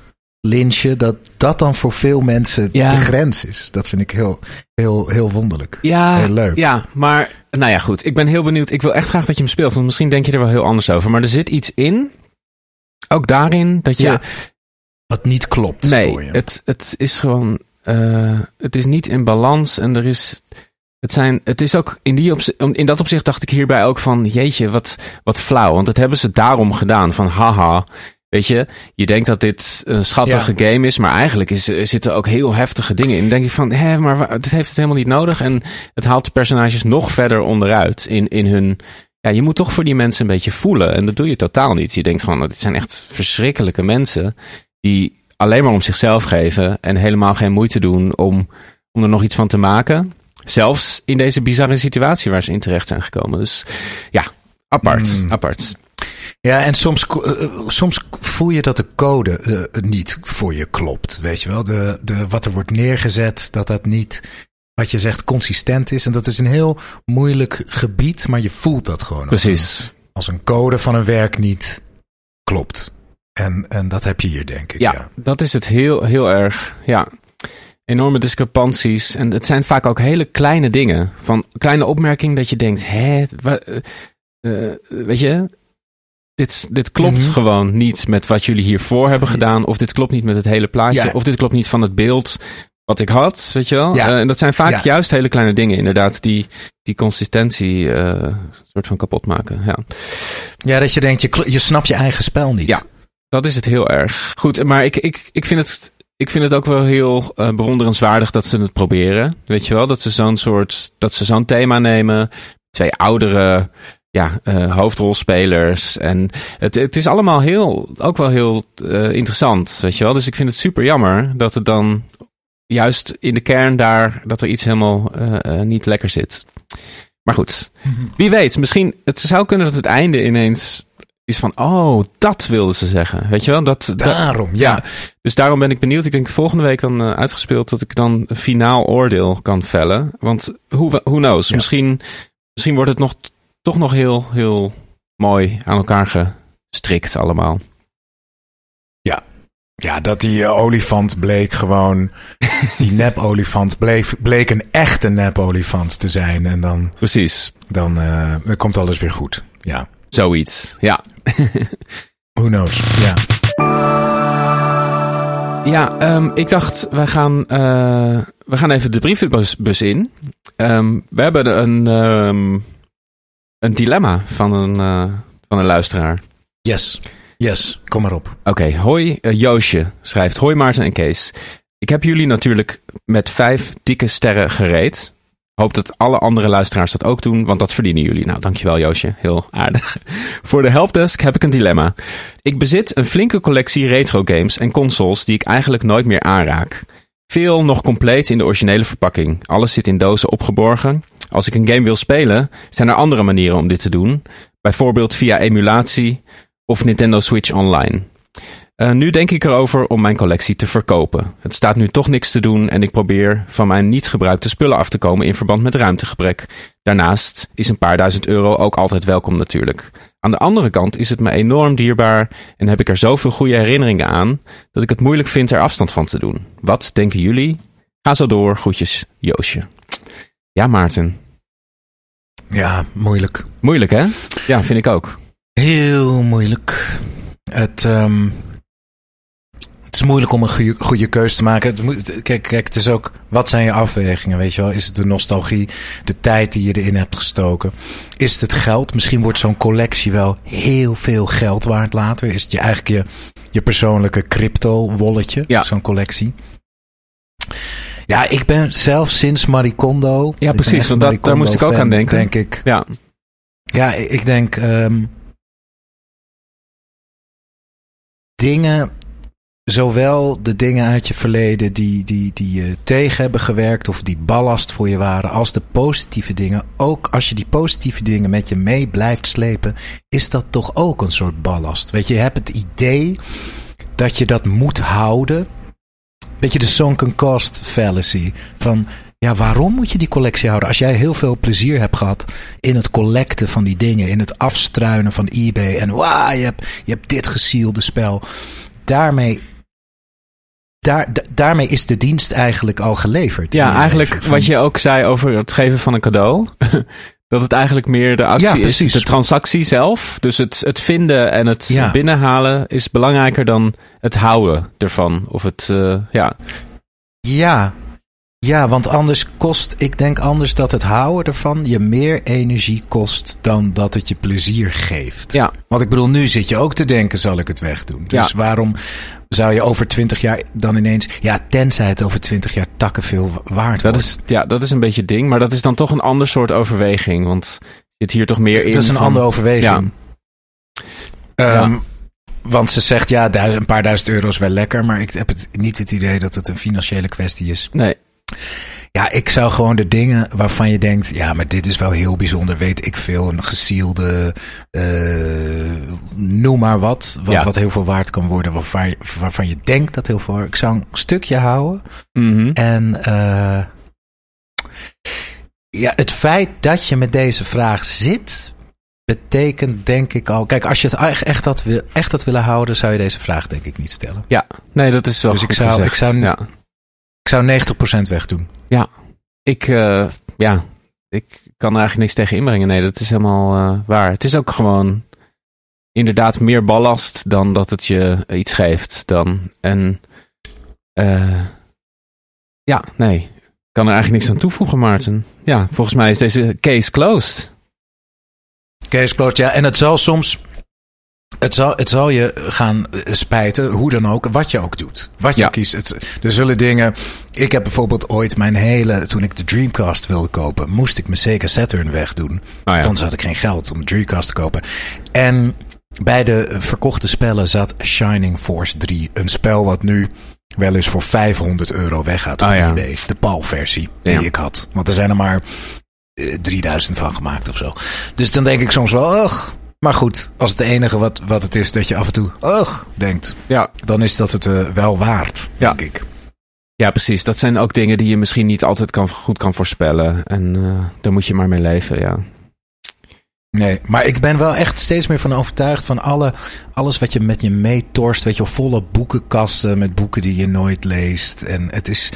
lynchen, dat dat dan voor veel mensen Ja. de grens is. Dat vind ik heel, heel, heel wonderlijk. Ja, Heel leuk. ja, maar nou ja, goed. Ik ben heel benieuwd. Ik wil echt graag dat je hem speelt, want misschien denk je er wel heel anders over. Maar er zit iets in, ook daarin, dat je... Ja, Wat niet klopt nee, voor je. het, het is gewoon... eh, het is niet in balans en er is... Het, zijn, het is ook in, die in dat opzicht dacht ik hierbij ook van... Jeetje, wat, wat flauw. Want dat hebben ze daarom gedaan. Van haha, weet je... Je denkt dat dit een schattige game is... maar eigenlijk is, zitten ook heel heftige dingen in. Dan denk je van... Hé, maar dit heeft het helemaal niet nodig. En het haalt de personages nog verder onderuit in, in hun... Ja, je moet toch voor die mensen een beetje voelen. En dat doe je totaal niet. Je denkt van, nou, dit zijn echt verschrikkelijke mensen... die alleen maar om zichzelf geven... en helemaal geen moeite doen om, om er nog iets van te maken... Zelfs in deze bizarre situatie waar ze in terecht zijn gekomen. Dus ja, apart, Mm. apart. Ja, en soms, eh, eh, soms voel je dat de code eh, niet voor je klopt. Weet je wel, de, de, wat er wordt neergezet, dat dat niet, wat je zegt, consistent is. En dat is een heel moeilijk gebied, maar je voelt dat gewoon. Als Precies. een, als een code van een werk niet klopt. En, en dat heb je hier, denk ik. Ja, Ja. dat is het heel, heel erg. Ja, enorme discrepanties. En het zijn vaak ook hele kleine dingen. Van kleine opmerking dat je denkt, hè, eh, eh, weet je, dit, dit klopt Mhm. gewoon niet met wat jullie hiervoor hebben gedaan. Of dit klopt niet met het hele plaatje. Ja. Of dit klopt niet van het beeld wat ik had, weet je wel. Ja. Eh, en dat zijn vaak Ja. juist hele kleine dingen, inderdaad, die die consistentie eh soort van kapot maken. Ja. ja, dat je denkt, je, je snapt je eigen spel niet. Ja. Dat is het heel erg. Goed, maar ik, ik, ik, vind, het, ik vind het ook wel heel eh, bewonderenswaardig dat ze het proberen. Weet je wel, dat ze zo'n soort, dat ze zo'n thema nemen. Twee oudere ja, eh, hoofdrolspelers. En het, het is allemaal heel, ook wel heel eh, interessant, weet je wel. Dus ik vind het super jammer dat het dan juist in de kern daar, dat er iets helemaal niet lekker zit. Maar goed, wie weet, misschien, het zou kunnen dat het einde ineens is van, oh, dat wilden ze zeggen. Weet je wel? Dat, dat- Daarom, ja. dus daarom ben ik benieuwd. Ik denk dat volgende week dan eh, uitgespeeld dat ik dan een finaal oordeel kan vellen. Want who, who knows? Ja. Misschien, misschien wordt het nog, toch nog heel, heel mooi aan elkaar gestrikt allemaal. Ja, dat die eh, olifant bleek gewoon. Die nep-olifant bleek, bleek een echte nep-olifant te zijn. En dan, Precies. dan, eh, dan komt alles weer goed. Ja. Zoiets. Ja. Who knows? Ja. Ja, ehm, ik dacht, wij gaan, eh, we gaan even de brievenbus bus in. Ehm, we hebben een, ehm, een dilemma van een, eh, van een luisteraar. Yes. Yes. Kom maar op. Oké, hoi eh, Joosje schrijft. Hoi Maarten en Kees. Ik heb jullie natuurlijk met vijf dikke sterren gereed. Hoop dat alle andere luisteraars dat ook doen, want dat verdienen jullie. Nou, dankjewel Joosje. Heel aardig. Voor de helpdesk heb ik een dilemma. Ik bezit een flinke collectie retro games en consoles die ik eigenlijk nooit meer aanraak. Veel nog compleet in de originele verpakking. Alles zit in dozen opgeborgen. Als ik een game wil spelen, zijn er andere manieren om dit te doen. Bijvoorbeeld via emulatie of Nintendo Switch Online. Eh, nu denk ik erover om mijn collectie te verkopen. Het staat nu toch niks te doen en ik probeer van mijn niet gebruikte spullen af te komen in verband met ruimtegebrek. Daarnaast is een paar duizend euro ook altijd welkom natuurlijk. Aan de andere kant is het me enorm dierbaar en heb ik er zoveel goede herinneringen aan dat ik het moeilijk vind er afstand van te doen. Wat denken jullie? Ga zo door, groetjes, Joosje. Ja, Maarten. Ja, moeilijk. Moeilijk hè? Ja, vind ik ook. Heel moeilijk. Het, ehm, het is moeilijk om een goede, goede keuze te maken. Het moet, kijk, kijk, het is ook, wat zijn je afwegingen, weet je wel? Is het de nostalgie, de tijd die je erin hebt gestoken? Is het het geld? Misschien wordt zo'n collectie wel heel veel geld waard later. Is het je eigenlijk je, je persoonlijke crypto-wolletje, Ja. zo'n collectie? Ja, ik ben zelf sinds Maricondo... ben precies, want dat- daar moest ik ook aan denken. Denk ik. Ja, Ja, ik ik denk ehm, dingen, zowel de dingen uit je verleden die, die, die je tegen hebben gewerkt of die ballast voor je waren, als de positieve dingen. Ook als je die positieve dingen met je mee blijft slepen, is dat toch ook een soort ballast. Weet je, je hebt het idee dat je dat moet houden. Weet je, de sunken cost fallacy. Van, ja, waarom moet je die collectie houden? Als jij heel veel plezier hebt gehad in het collecten van die dingen, in het afstruinen van eBay. En wauw, je hebt, je hebt dit gesielde spel. Daarmee daar, da- daarmee is de dienst eigenlijk al geleverd. Ja, je eigenlijk wat je ook zei over het geven van een cadeau. dat het eigenlijk meer de actie Ja, is. De transactie zelf. Dus het, het vinden en het Ja. binnenhalen is belangrijker dan het houden ervan. Of het, eh, ja. Ja. ja, want anders kost, ik denk anders dat het houden ervan je meer energie kost dan dat het je plezier geeft. Ja. Want ik bedoel, nu zit je ook te denken, zal ik het wegdoen? Dus Ja. waarom zou je over twintig jaar dan ineens, ja, tenzij het over twintig jaar takken veel waard Dat wordt. is, ja, dat is een beetje het ding. Maar dat is dan toch een ander soort overweging. Want zit hier toch meer in. Dat is een van- andere overweging. Ehm, Ja. Want ze zegt, ja, duizend, een paar duizend euro is wel lekker, maar ik heb het, niet het idee dat het een financiële kwestie is. Nee. Ja, ik zou gewoon de dingen waarvan je denkt, ja, maar dit is wel heel bijzonder, weet ik veel, een gesielde, eh, noem maar wat, wat, Ja. wat heel veel waard kan worden, waarvan je, waarvan je denkt dat heel veel, ik zou een stukje houden Mhm. en eh, ja, het feit dat je met deze vraag zit, betekent denk ik al, kijk, als je het echt, echt, had, echt had willen houden, zou je deze vraag denk ik niet stellen. Ja, nee, dat is wel Dus ik zou- gezegd. ik zou- ja. Ik zou 90% wegdoen. Ik, eh, ja, ik kan er eigenlijk niks tegen inbrengen. Nee, dat is helemaal eh, waar. Het is ook gewoon inderdaad meer ballast dan dat het je iets geeft. Dan. En eh, ja, nee, ik kan er eigenlijk niks aan toevoegen, Maarten. Ja, volgens mij is deze case closed. Case closed, ja. En het zal soms. Het zal, het zal je gaan eh, spijten, hoe dan ook, wat je ook doet. Wat je Ja. kiest. Het, er zullen dingen. Ik heb bijvoorbeeld ooit mijn hele. Toen ik de Dreamcast wilde kopen, moest ik mijn Sega Saturn wegdoen. Nou ja. Dan had ik geen geld om de Dreamcast te kopen. En bij de verkochte spellen zat Shining Force 3. Een spel wat nu wel eens voor 500 euro weggaat op Ah, ja. eBay. De PAL-versie die Ja. ik had. Want er zijn er maar eh, 3000 van gemaakt of zo. Dus dan denk ik soms wel, ugh. Maar goed, als het enige wat, wat het is dat je af en toe, ugh, denkt. Ja. Dan is dat het eh, wel waard, Ja. denk ik. ja, precies. Dat zijn ook dingen die je misschien niet altijd kan, goed kan voorspellen. En eh, daar moet je maar mee leven, ja. Nee, maar ik ben wel echt steeds meer van overtuigd van alle, alles wat je met je meetorst. Weet je volle boekenkasten met boeken die je nooit leest. En het is,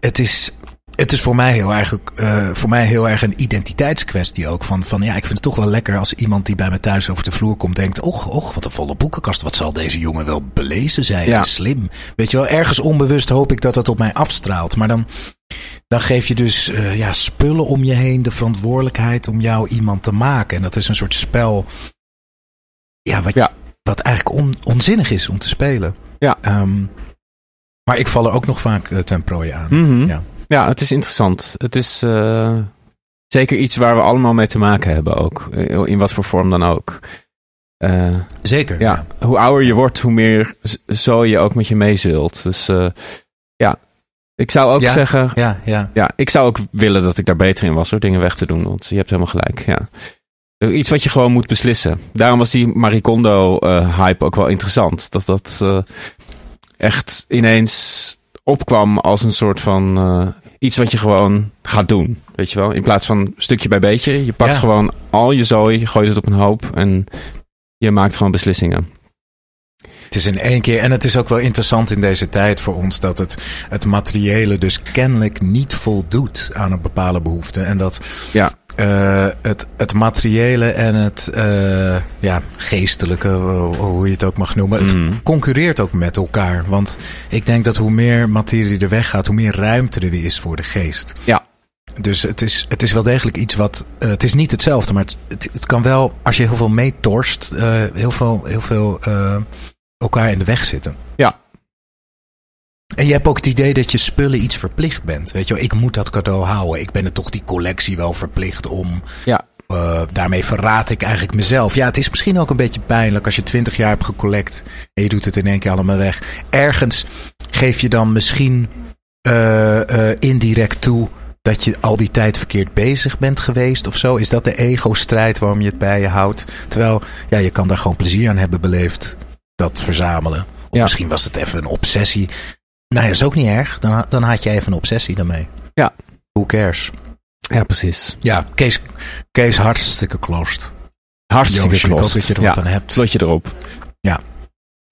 het is, het is voor mij heel erg, eh, voor mij heel erg een identiteitskwestie ook. Van, van ja, ik vind het toch wel lekker als iemand die bij me thuis over de vloer komt denkt. Och, och, wat een volle boekenkast. Wat zal deze jongen wel belezen zijn? Ja. en Slim. Weet je wel, ergens onbewust hoop ik dat dat op mij afstraalt. Maar dan, dan geef je dus eh, ja, spullen om je heen de verantwoordelijkheid om jou iemand te maken. En dat is een soort spel. Ja, wat, Ja. wat eigenlijk on- onzinnig is om te spelen. Ja. Ehm, maar ik val er ook nog vaak eh, ten prooi aan. Mhm. Ja. Ja, het is interessant. Het is eh, zeker iets waar we allemaal mee te maken hebben ook. Eh, In wat voor vorm dan ook. Eh, Zeker. ja, hoe ouder je wordt, hoe meer zo je ook met je meezult. Dus ja, ik zou ook Ja. zeggen... Ja, ja. Ja, ik zou ook willen dat ik daar beter in was door dingen weg te doen. Want je hebt helemaal gelijk, ja. Iets wat je gewoon moet beslissen. Daarom was die Maricondo-hype ook wel interessant. Dat dat echt ineens opkwam als een soort van eh, iets wat je gewoon gaat doen. Weet je wel? In plaats van stukje bij beetje. Je pakt Ja. gewoon al je zooi, je gooit het op een hoop en je maakt gewoon beslissingen. Het is in één keer. En het is ook wel interessant in deze tijd voor ons dat het, het materiële dus kennelijk niet voldoet aan een bepaalde behoefte. En dat Ja. Eh, het, het materiële en het eh, ja, geestelijke, eh, hoe je het ook mag noemen, het Mm. concurreert ook met elkaar. Want ik denk dat hoe meer materie er weggaat, hoe meer ruimte er weer is voor de geest. Ja. Dus het is, het is wel degelijk iets wat. het is niet hetzelfde, maar het, het, het kan wel, als je heel veel meetorst, heel veel, heel veel elkaar in de weg zitten. Ja. En je hebt ook het idee dat je spullen iets verplicht bent. Weet je wel, ik moet dat cadeau houden. Ik ben er toch die collectie wel verplicht om. Ja. Eh, daarmee verraad ik eigenlijk mezelf. Ja, het is misschien ook een beetje pijnlijk als je twintig jaar hebt gecollect en je doet het in één keer allemaal weg. Ergens geef je dan misschien eh, eh, indirect toe dat je al die tijd verkeerd bezig bent geweest of zo. Is dat de ego-strijd waarom je het bij je houdt? Terwijl, ja, je kan daar gewoon plezier aan hebben beleefd, dat verzamelen. Of Ja. misschien was het even een obsessie. Nou ja, is ook niet erg. Dan, dan had je even een obsessie daarmee. Ja. Who cares? Ja, precies. Ja, Kees, Kees hartstikke closed. Hartstikke Joost, ik klost. dat je er ja, aan hebt. slotje erop.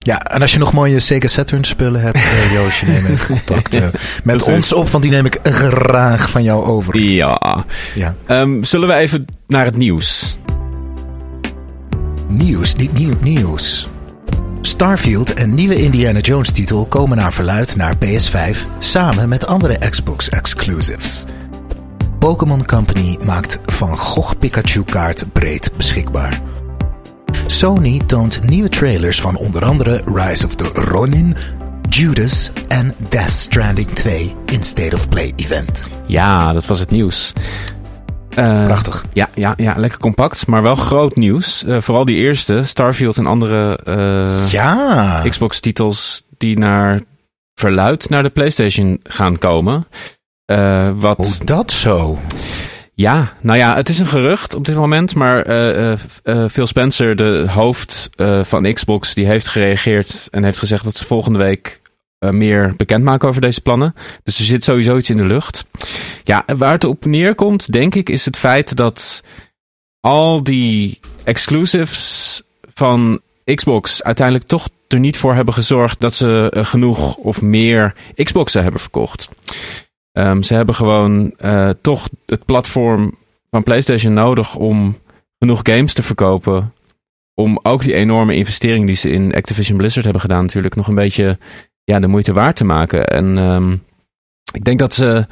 Ja, en als je nog mooie Sega Saturn spullen hebt, uh, Joosje, neem even contact uh, met Precies. ons op, want die neem ik graag van jou over. Ja. Ja. Ehm, zullen we even naar het nieuws? Nieuws, niet nieuw nieuws. Starfield, een nieuwe Indiana Jones titel, komen naar verluid naar PS5 samen met andere Xbox exclusives. Pokémon Company maakt Van Gogh Pikachu kaart breed beschikbaar. Sony toont nieuwe trailers van onder andere Rise of the Ronin, Judas en Death Stranding 2 in State of Play event. Ja, dat was het nieuws. Eh, Prachtig. Ja, ja, ja, lekker compact, maar wel groot nieuws. Eh, vooral die eerste, Starfield en andere eh, Ja, Xbox-titels die naar verluid naar de PlayStation gaan komen. Wat hoe dat zo? Ja, nou ja, het is een gerucht op dit moment. Maar Phil Spencer, de hoofd van Xbox, die heeft gereageerd en heeft gezegd dat ze volgende week meer bekendmaken over deze plannen. Dus er zit sowieso iets in de lucht. Ja, waar het op neerkomt, denk ik, is het feit dat al die exclusives van Xbox uiteindelijk toch er niet voor hebben gezorgd dat ze eh, genoeg of meer Xboxen hebben verkocht. Ehm, ze hebben gewoon eh, toch het platform van PlayStation nodig om genoeg games te verkopen. Om ook die enorme investering die ze in Activision Blizzard hebben gedaan, natuurlijk nog een beetje ja, de moeite waard te maken. En ehm, ik denk dat ze.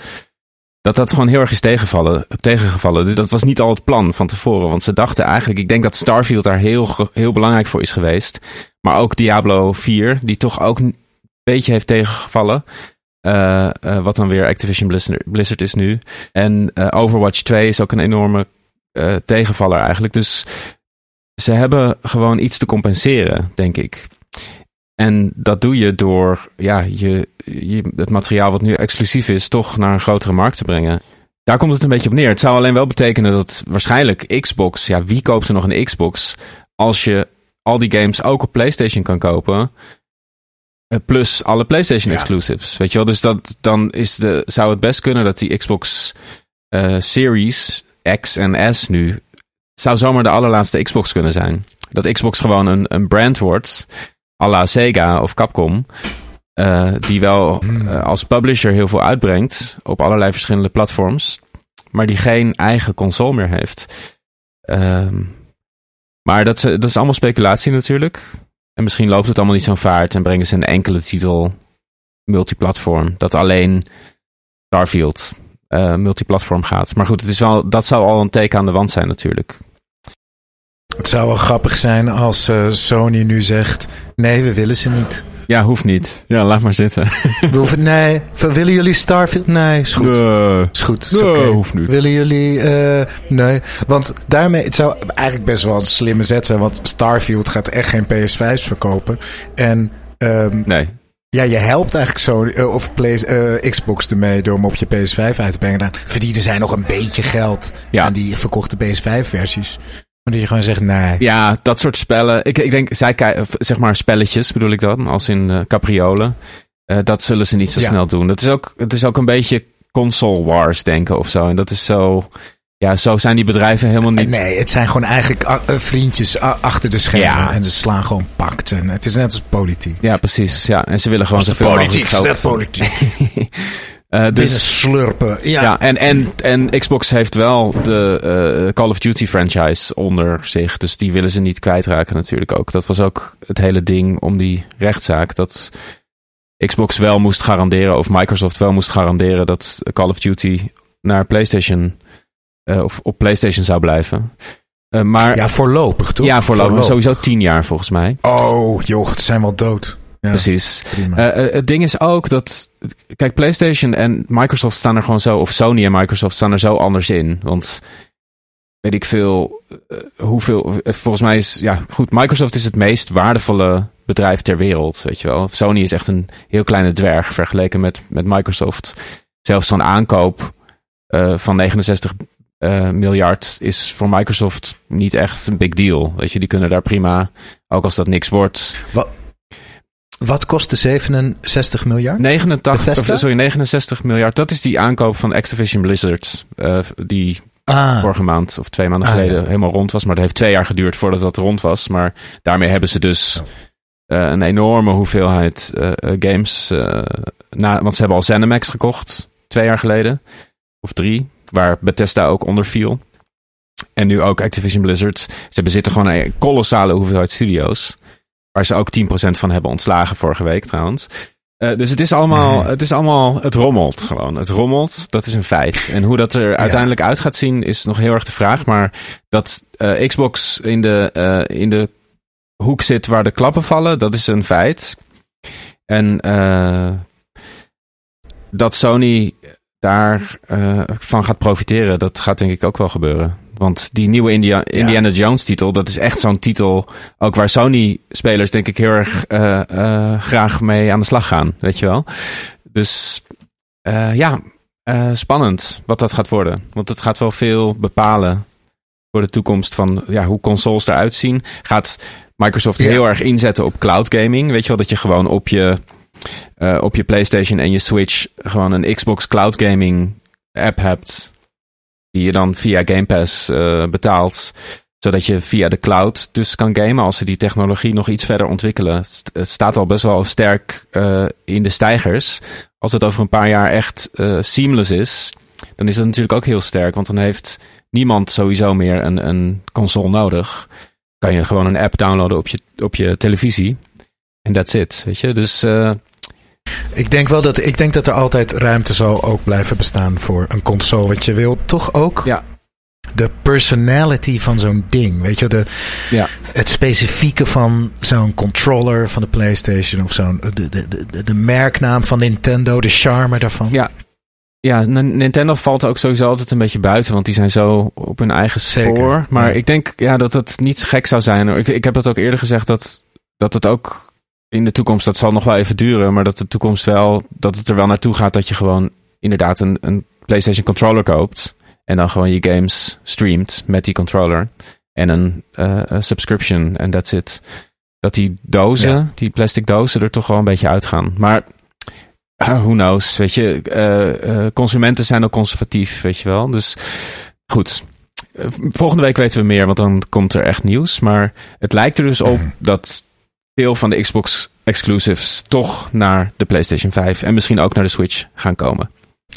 Dat dat gewoon heel erg is tegengevallen, tegengevallen. Dat was niet al het plan van tevoren. Want ze dachten eigenlijk. Ik denk dat Starfield daar heel, heel belangrijk voor is geweest. Maar ook Diablo 4, die toch ook een beetje heeft tegengevallen. Eh, wat dan weer Activision Blizzard, is nu. En eh, Overwatch 2 is ook een enorme tegenvaller eigenlijk. Dus ze hebben gewoon iets te compenseren, denk ik. En dat doe je door ja, je, je, het materiaal wat nu exclusief is, toch naar een grotere markt te brengen. Daar komt het een beetje op neer. Het zou alleen wel betekenen dat waarschijnlijk Xbox, ja, wie koopt er nog een Xbox als je al die games ook op PlayStation kan kopen? Eh, Plus alle PlayStation Ja. exclusives. Weet je wel? Dus dat, dan is de, zou het best kunnen dat die Xbox eh, Series X en S nu. zou zomaar de allerlaatste Xbox kunnen zijn. Dat Xbox gewoon een, een brand wordt. À la Sega of Capcom. eh, die wel Hmm. eh, als publisher heel veel uitbrengt. op allerlei verschillende platforms. maar die geen eigen console meer heeft. Ehm, maar dat is, dat is allemaal speculatie natuurlijk. En misschien loopt het allemaal niet zo'n vaart en brengen ze een enkele titel multiplatform. Dat alleen Starfield eh multiplatform gaat. Maar goed, het is wel, dat zou al een teken aan de wand zijn natuurlijk. Het zou wel grappig zijn als eh, Sony nu zegt: nee, we willen ze niet. Ja, hoeft niet. Ja, laat maar zitten. We hoeven, nee, willen jullie Starfield? Nee, is goed. Nee, Is goed. Is nee, hoeft niet. Willen jullie? eh, nee. Want daarmee, het zou eigenlijk best wel een slimme zet zijn. Want Starfield gaat echt geen PS5's verkopen. En ehm, Nee. ja, je helpt eigenlijk zo, eh, of Play, Xbox ermee door hem op je PS5 uit te brengen. Dan verdienen zij nog een beetje geld Ja. aan die verkochte PS5-versies. Maar dat je gewoon zegt, nee. Ja, dat soort spellen. Ik, ik denk, zij zeg maar spelletjes bedoel ik dan, als in eh capriolen. Eh, dat zullen ze niet zo Ja. snel doen. Dat is ook, het is ook een beetje console wars denken of zo. En dat is zo, ja, zo zijn die bedrijven helemaal niet. nee, het zijn gewoon eigenlijk eh, vriendjes achter de schermen. Ja. En ze slaan gewoon pakt. En het is net als politiek. Ja, precies. Ja, en ze willen gewoon zoveel mogelijk geld. politiek. Eh, Binnen dus slurpen. Ja. ja, en, en, en Xbox heeft wel de eh, Call of Duty franchise onder zich. Dus die willen ze niet kwijtraken natuurlijk ook. Dat was ook het hele ding om die rechtszaak. Dat Xbox wel moest garanderen, of Microsoft wel moest garanderen dat Call of Duty naar PlayStation eh, of op PlayStation zou blijven. Maar Ja, voorlopig toch? ja, voorlopig sowieso tien jaar volgens mij. Oh, joh, ze zijn wel dood. Ja, Precies. Eh, eh, het ding is ook dat. Kijk, PlayStation en Microsoft staan er gewoon zo. Of Sony en Microsoft staan er zo anders in. Want. Weet ik veel. eh, hoeveel. volgens mij is. Ja, goed. Microsoft is het meest waardevolle bedrijf ter wereld. Weet je wel. Sony is echt een heel kleine dwerg vergeleken met, met Microsoft. Zelfs zo'n aankoop eh, van 69 eh, miljard is voor Microsoft niet echt een big deal. Weet je, die kunnen daar prima. Ook als dat niks wordt. Wat kost de 67 miljard? 89, Bethesda? of, sorry, 69 miljard. Dat is die aankoop van Activision Blizzard. eh, die Ah, vorige maand of twee maanden Ah, geleden ja. helemaal rond was. Maar dat heeft twee jaar geduurd voordat dat rond was. Maar daarmee hebben ze dus eh, een enorme hoeveelheid eh, games. na, want ze hebben al ZeniMax gekocht, twee jaar geleden. Of drie, waar Bethesda ook onder viel. En nu ook Activision Blizzard. Ze bezitten gewoon een kolossale hoeveelheid studio's. Waar ze ook 10% van hebben ontslagen vorige week trouwens. Eh, dus het is, allemaal, het is allemaal, het rommelt gewoon. Het rommelt, dat is een feit. En hoe dat er uiteindelijk uit gaat zien is nog heel erg de vraag. Maar dat eh, Xbox in de, eh, in de hoek zit waar de klappen vallen, dat is een feit. En dat Sony daar eh, van gaat profiteren, dat gaat denk ik ook wel gebeuren. Want die nieuwe India Indiana Jones titel, dat is echt zo'n titel, ook waar Sony-spelers denk ik heel erg eh, eh, graag mee aan de slag gaan, weet je wel. Dus eh, ja, spannend wat dat gaat worden. Want het gaat wel veel bepalen voor de toekomst van ja, hoe consoles eruit zien. Gaat Microsoft Ja. heel erg inzetten op cloud gaming. Weet je wel, dat je gewoon op je, op je PlayStation en je Switch gewoon een Xbox cloud gaming app hebt. Die je dan via Game Pass eh, betaalt. Zodat je via de cloud dus kan gamen als ze die technologie nog iets verder ontwikkelen. Het- staat al best wel sterk eh, in de stijgers. Als het over een paar jaar echt eh, seamless is, dan is dat natuurlijk ook heel sterk. Want dan heeft niemand sowieso meer een, een console nodig. Kan je gewoon een app downloaden op je, op je televisie. En that's it, weet je. Dus Ik denk wel dat, ik denk dat er altijd ruimte zal ook blijven bestaan voor een console. Want je wil toch ook Ja. de personality van zo'n ding. Weet je, de, Ja. het specifieke van zo'n controller van de PlayStation of zo'n de, de, de, de merknaam van Nintendo, de charme daarvan. Ja. Ja, Nintendo valt ook sowieso altijd een beetje buiten, want die zijn zo op hun eigen spoor. Zeker, Maar ja. ik denk ja, dat het niet zo gek zou zijn. Ik, ik heb dat ook eerder gezegd, dat, dat het ook in de toekomst, dat zal nog wel even duren, maar dat de toekomst wel, dat het er wel naartoe gaat dat je gewoon inderdaad een, een PlayStation controller koopt en dan gewoon je games streamt met die controller en een eh, subscription en that's it. Dat die dozen, Ja. die plastic dozen er toch wel een beetje uitgaan. Maar uh, who knows, weet je. eh, eh, consumenten zijn ook conservatief, weet je wel. Dus goed. Volgende week weten we meer, want dan komt er echt nieuws. Maar het lijkt er dus op Mhm. dat veel van de Xbox exclusives toch naar de PlayStation 5 en misschien ook naar de Switch gaan komen.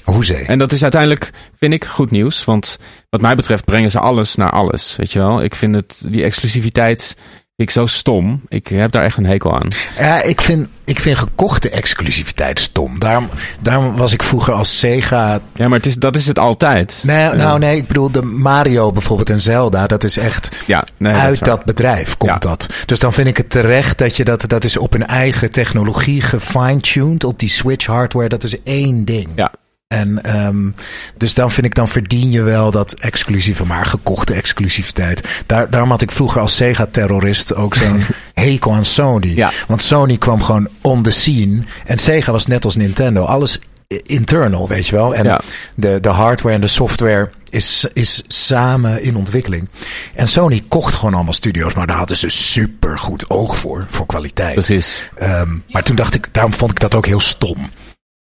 Hoezee. En dat is uiteindelijk, vind ik, goed nieuws. Want wat mij betreft brengen ze alles naar alles. Weet je wel? Ik vind het, die exclusiviteit, ik zo stom. Ik heb daar echt een hekel aan. Ja, ik vind, ik vind gekochte exclusiviteit stom. Daarom, daarom was ik vroeger als Sega Ja, maar het is, dat is het altijd. Nee, nou nee, ik bedoel de Mario bijvoorbeeld en Zelda, dat is echt Ja, nee, uit dat bedrijf komt Ja. dat. Dus dan vind ik het terecht dat je dat, dat is op een eigen technologie gefine-tuned op die Switch hardware, dat is één ding. Ja. En ehm, dus dan vind ik, dan verdien je wel dat exclusieve, maar gekochte exclusiviteit. Daar, daarom had ik vroeger als Sega-terrorist ook zo'n hekel aan Sony. Ja. Want Sony kwam gewoon on the scene. En Sega was net als Nintendo. Alles internal, weet je wel. En Ja. de, de hardware en de software is, is samen in ontwikkeling. En Sony kocht gewoon allemaal studio's. Maar daar hadden ze super goed oog voor. Voor kwaliteit. Precies. Ehm, maar toen dacht ik, daarom vond ik dat ook heel stom.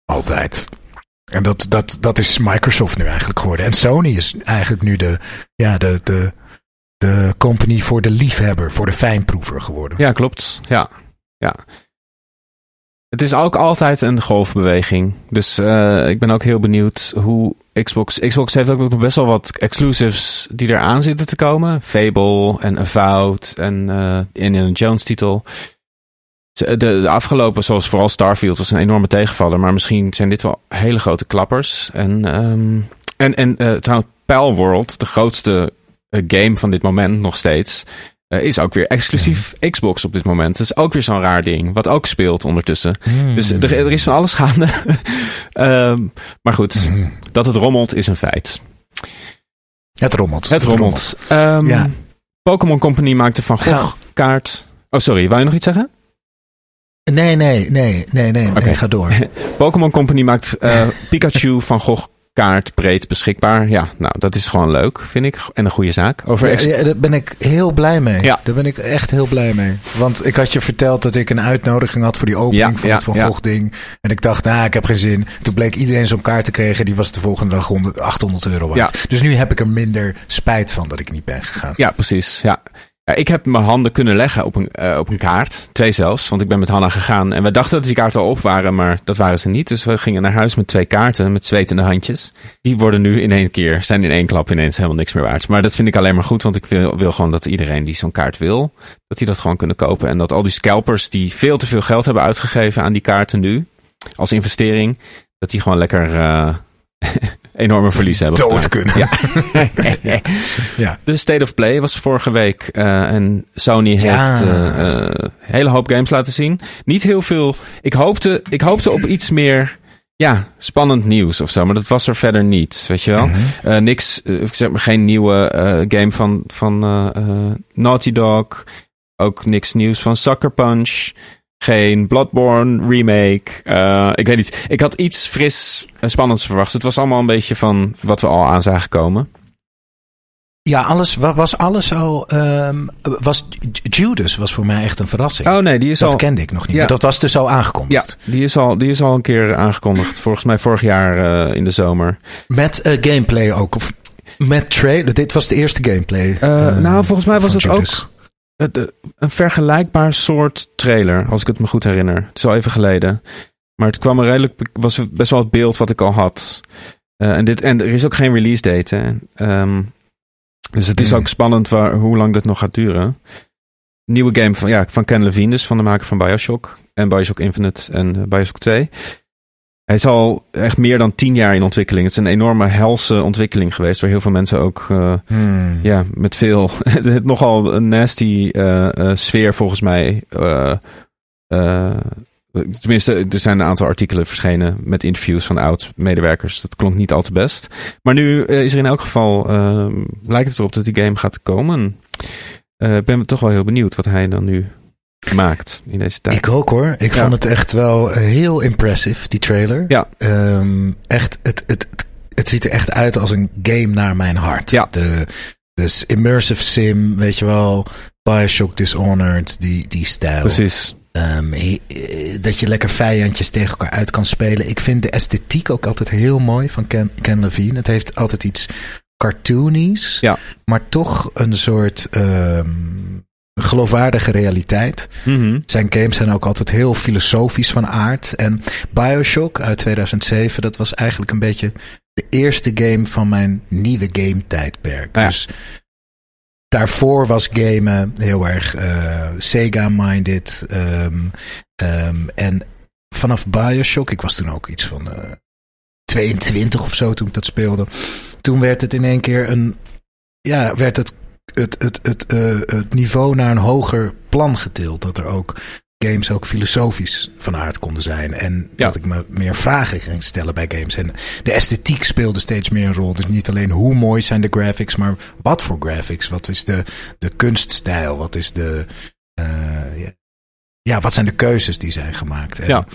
Altijd. En dat, dat, dat is Microsoft nu eigenlijk geworden. En Sony is eigenlijk nu de, ja, de, de, de company voor de liefhebber, voor de fijnproever geworden. Ja, klopt. Ja. ja. Het is ook altijd een golfbeweging. Dus eh, ik ben ook heel benieuwd hoe Xbox... Xbox heeft ook nog best wel wat exclusives die eraan zitten te komen. Fable en Avowed en eh Indiana Jones titel. De, de afgelopen, zoals vooral Starfield, was een enorme tegenvaller. Maar misschien zijn dit wel hele grote klappers. En, ehm, en, en eh, trouwens, Pal World, de grootste eh, game van dit moment nog steeds... eh, is ook weer exclusief Xbox op dit moment. Dat is ook weer zo'n raar ding. Wat ook speelt ondertussen. Hmm. Dus er, er is van alles gaande. Ehm, maar goed, Mhm. dat het rommelt is een feit. Het rommelt. Het rommelt. Ehm, Ja. Pokémon Company maakte van Gogh kaart... Oh, sorry. Wou je nog iets zeggen? Nee, nee, nee, nee, nee. Oké. nee ga door. Pokémon Company maakt eh, Pikachu van Gogh kaart breed beschikbaar. Ja, nou, dat is gewoon leuk, vind ik. En een goede zaak. Over Ja, ja, daar ben ik heel blij mee. Ja. Daar ben ik echt heel blij mee. Want ik had je verteld dat ik een uitnodiging had voor die opening van het Van. Gogh ding. En ik dacht, ah, ik heb geen zin. Toen bleek iedereen zo'n kaart te krijgen. Die was de volgende dag 100, 800 euro waard. Dus nu heb ik er minder spijt van dat ik niet ben gegaan. Ja, precies. Ja. Ik heb mijn handen kunnen leggen op een, eh, op een kaart. Twee zelfs, want ik ben met Hanna gegaan. En we dachten dat die kaarten al op waren, maar dat waren ze niet. Dus we gingen naar huis met twee kaarten, met zwetende handjes. Die worden nu in één keer, zijn in één klap ineens helemaal niks meer waard. Maar dat vind ik alleen maar goed, want ik wil, wil gewoon dat iedereen die zo'n kaart wil, dat die dat gewoon kunnen kopen. En dat al die scalpers die veel te veel geld hebben uitgegeven aan die kaarten nu, als investering, dat die gewoon lekker... Uh, enorme verlies hebben. Dood kunnen. Ja. Ja. De State of Play was vorige week. eh, en Sony Ja. heeft eh, eh, hele hoop games laten zien. Niet heel veel. Ik hoopte, ik hoopte op iets meer. Ja, spannend nieuws of zo. Maar dat was er verder niet. Weet je wel? Mhm. Niks. ik zeg maar geen nieuwe game van, van Naughty Dog. Ook niks nieuws van Sucker Punch. Geen Bloodborne remake. Eh, ik weet niet. Ik had iets fris en spannends verwacht. Het was allemaal een beetje van wat we al aan zagen komen. Ja, alles, wa- was alles al. ehm, was Judas was voor mij echt een verrassing. Oh nee, die is dat al. kende ik nog niet. Ja. Maar dat was dus al Ja, aangekondigd. die is, al, die is al een keer aangekondigd. Volgens mij vorig jaar eh, in de zomer. Met eh, gameplay ook. Of met trailer. Dit was de eerste gameplay. Nou, volgens mij was het Judas. ook een vergelijkbaar soort trailer. Als ik het me goed herinner. Het is al even geleden. Maar het kwam er redelijk. was best wel het beeld wat ik al had. Eh, en, dit, en er is ook geen release date. Hè. Ehm, dus het is Hmm. ook spannend waar, hoe lang dit nog gaat duren. Nieuwe game van, ja, van Ken Levine, dus van de maker van Bioshock. En Bioshock Infinite en eh, Bioshock 2. Hij is al echt meer dan tien jaar in ontwikkeling. Het is een enorme helse ontwikkeling geweest. Waar heel veel mensen ook eh, Hmm. ja, met veel. het nogal een nasty eh, eh, sfeer volgens mij. tenminste, er zijn een aantal artikelen verschenen met interviews van oud-medewerkers. Dat klonk niet al te best. Maar nu is er in elk geval. lijkt het erop dat die game gaat komen. Ik ben toch wel heel benieuwd wat hij dan nu maakt in deze tijd. Ik ook hoor. Ik Ja. vond het echt wel heel impressive, die trailer. Ja. Ehm, echt, het, het, het, het ziet er echt uit als een game naar mijn hart. Ja. De, dus immersive sim, weet je wel. Bioshock Dishonored, die, die stijl. Precies. Ehm, he- eh, dat je lekker vijandjes tegen elkaar uit kan spelen. Ik vind de esthetiek ook altijd heel mooi van Ken, Ken Levine. Het heeft altijd iets cartoonies, Ja. maar toch een soort geloofwaardige realiteit. Mhm. Zijn games zijn ook altijd heel filosofisch van aard. En Bioshock uit 2007, dat was eigenlijk een beetje de eerste game van mijn nieuwe game tijdperk. Ja. Dus daarvoor was gamen heel erg eh, Sega-minded. ehm, ehm, en vanaf Bioshock, ik was toen ook iets van eh 22 of zo toen ik dat speelde. Toen werd het in één keer een. Ja, werd het, het, het, het, eh, het niveau naar een hoger plan getild. Dat er ook games ook filosofisch van aard konden zijn. En Ja. dat ik me meer vragen ging stellen bij games. En de esthetiek speelde steeds meer een rol. Dus niet alleen hoe mooi zijn de graphics, maar wat voor graphics? Wat is de, de kunststijl? Wat is de. eh, ja, ja, wat zijn de keuzes die zijn gemaakt? En, Ja.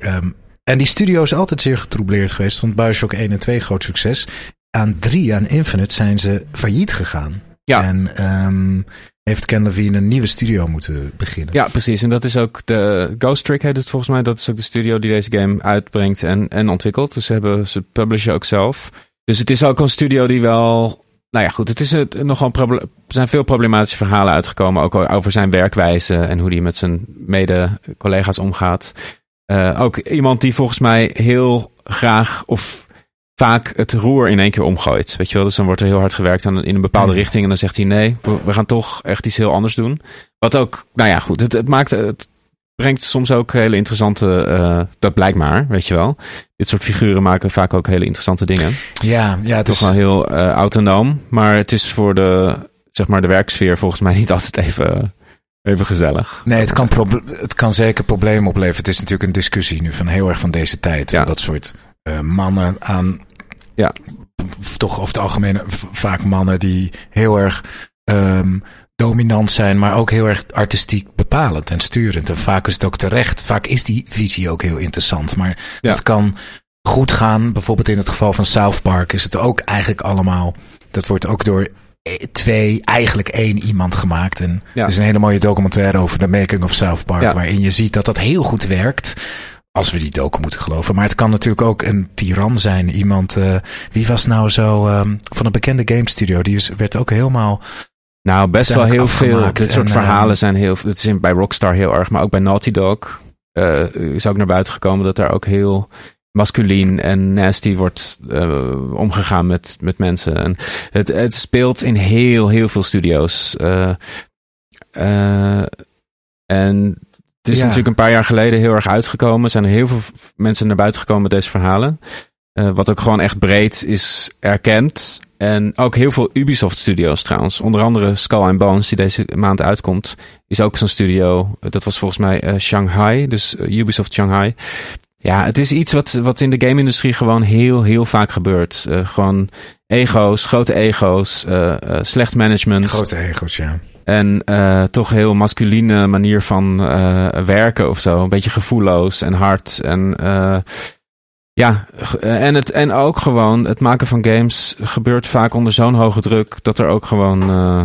ehm, en die studio is altijd zeer getroubleerd geweest. Want Bioshock 1 en 2 groot succes. Aan 3, aan Infinite, zijn ze failliet gegaan. Ja. En ehm, heeft Ken Levine een nieuwe studio moeten beginnen. Ja, precies. En dat is ook de Ghost Trick heet het volgens mij. Dat is ook de studio die deze game uitbrengt en, en ontwikkelt. Dus ze hebben ze publishen ook zelf. Dus het is ook een studio die wel. Nou ja, goed. Het is het, nogal er zijn veel problematische verhalen uitgekomen. Ook over zijn werkwijze en hoe hij met zijn mede-collega's omgaat. Eh, ook iemand die volgens mij heel graag of vaak het roer in één keer omgooit. Weet je wel? Dus dan wordt er heel hard gewerkt aan, in een bepaalde richting. En dan zegt hij nee, we, gaan toch echt iets heel anders doen. Wat ook, nou ja, goed. Het, het maakt, het brengt soms ook hele interessante, eh, dat blijkt maar, weet je wel. Dit soort figuren maken vaak ook hele interessante dingen. ja, ja het Toch is, wel heel eh, autonoom. Maar het is voor de, zeg maar, de werksfeer volgens mij niet altijd even, even gezellig. Nee, het kan, het kan zeker problemen opleveren. Het is natuurlijk een discussie nu van heel erg van deze tijd. Ja. Van dat soort mannen aan. Ja. Toch over het algemeen vaak mannen die heel erg ehm, dominant zijn, maar ook heel erg artistiek bepalend en sturend. En vaak is het ook terecht. Vaak is die visie ook heel interessant. Maar Ja. dat kan goed gaan. Bijvoorbeeld in het geval van South Park is het ook eigenlijk allemaal. Dat wordt ook door eh, twee, eigenlijk één iemand gemaakt. En Ja. er is een hele mooie documentaire over de making of South Park. Ja. Waarin je ziet dat dat heel goed werkt. Als we die docu moeten geloven. Maar het kan natuurlijk ook een tiran zijn. Iemand, eh, wie was nou zo ehm, van een bekende game studio. Die is, werd ook helemaal Nou, best wel heel veel. Dit soort en, verhalen eh, zijn heel. Het is bij Rockstar heel erg, maar ook bij Naughty Dog eh, is ook naar buiten gekomen dat daar ook heel masculien en nasty wordt omgegaan met, met mensen. En het, het speelt in heel, heel veel studio's. En het is Ja. natuurlijk een paar jaar geleden heel erg uitgekomen. Er zijn er heel veel mensen naar buiten gekomen met deze verhalen. Eh, wat ook gewoon echt breed is erkend. En ook heel veel Ubisoft studios trouwens. Onder andere Skull and Bones, die deze maand uitkomt, is ook zo'n studio. Dat was volgens mij eh, Shanghai, dus eh, Ubisoft Shanghai. Ja, het is iets wat, wat in de game-industrie gewoon heel, heel vaak gebeurt. Eh, gewoon ego's, grote ego's, eh, eh, slecht management. Grote ego's, ja. En eh, toch heel masculine manier van eh, werken of zo. Een beetje gevoelloos en hard. En eh, ja, en, het, en ook gewoon het maken van games gebeurt vaak onder zo'n hoge druk. Dat er ook gewoon,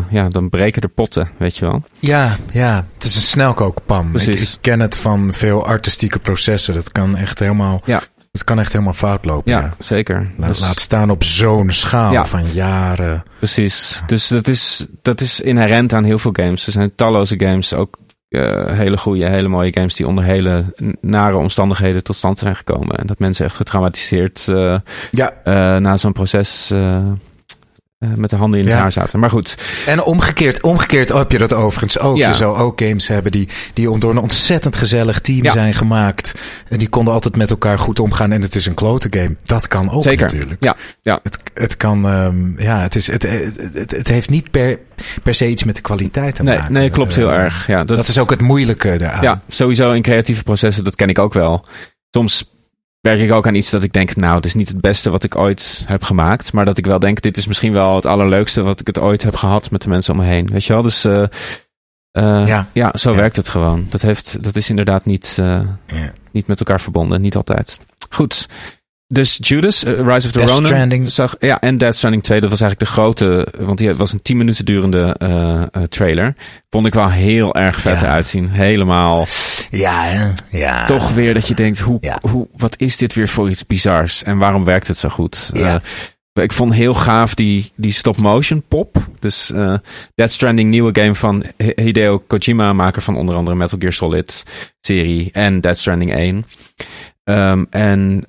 ja, dan breken de potten, weet je wel. Ja, ja. Het is een snelkookpan. Ik, Precies. ik ken het van veel artistieke processen. Dat kan echt helemaal, Ja. Dat kan echt helemaal fout lopen. Ja, Ja. zeker. Laat, Dus- laat staan op zo'n schaal Ja. van jaren. Precies. Dus dat is, dat is inherent aan heel veel games. Er zijn talloze games, ook eh, hele goede, hele mooie games die onder hele nare omstandigheden tot stand zijn gekomen. En dat mensen echt getraumatiseerd eh, Ja, eh, na zo'n proces eh, met de handen in het Ja. haar zaten. Maar goed, En omgekeerd, omgekeerd heb je dat overigens ook. Ja. Je zou ook games hebben die, die door een ontzettend gezellig team Ja. zijn gemaakt. En die konden altijd met elkaar goed omgaan. En het is een klote game. Dat kan ook Zeker. natuurlijk. Ja, ja. Het, het kan, ehm, ja, het, is, het, het, het, heeft niet per, per se iets met de kwaliteit te nee, maken. nee, klopt heel Eh, erg. Ja, Dat, is ook het moeilijke daaraan. Ja, sowieso in creatieve processen, dat ken ik ook wel. Soms werk ik ook aan iets dat ik denk, nou, het is niet het beste wat ik ooit heb gemaakt. Maar dat ik wel denk, dit is misschien wel het allerleukste wat ik het ooit heb gehad met de mensen om me heen. Weet je wel? Dus eh, eh, Ja. ja. zo Ja. werkt het gewoon. Dat, heeft, dat is inderdaad niet, eh, Ja. niet met elkaar verbonden. Niet altijd. Goed. Dus Judas, eh, Rise of the Death Ronin. Stranding. Zag, ja, en Death Stranding 2. Dat was eigenlijk de grote... Want die was een 10 minuten durende eh, eh, trailer. Vond ik wel heel erg vet Ja. uitzien. Helemaal Ja, hè? ja. toch weer dat je denkt, hoe, Ja. hoe, wat is dit weer voor iets bizars? En waarom werkt het zo goed? Ja. Ik vond heel gaaf die, die stop-motion pop. Dus eh Death Stranding, nieuwe game van Hideo Kojima, maker van onder andere Metal Gear Solid serie en Death Stranding 1. Ehm, en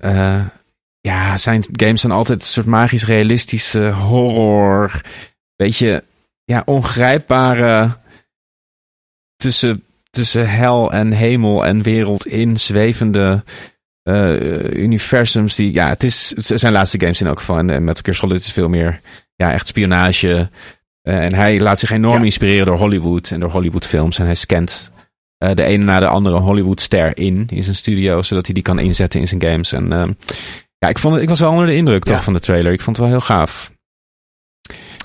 ja, zijn games zijn altijd een soort magisch realistische horror. Beetje ja, ongrijpbare tussen, tussen hel en hemel en wereld in zwevende eh, universums. Die, ja, het, is, het zijn laatste games in elk geval. En, en Metal Gear Solid is veel meer ja, echt spionage. Eh, en hij laat zich enorm Ja. inspireren door Hollywood en door Hollywood films. En hij scant eh, de ene na de andere Hollywood-ster in in zijn studio, zodat hij die kan inzetten in zijn games. En ehm, ja, ik, vond het, ik was wel onder de indruk Ja. toch van de trailer. Ik vond het wel heel gaaf.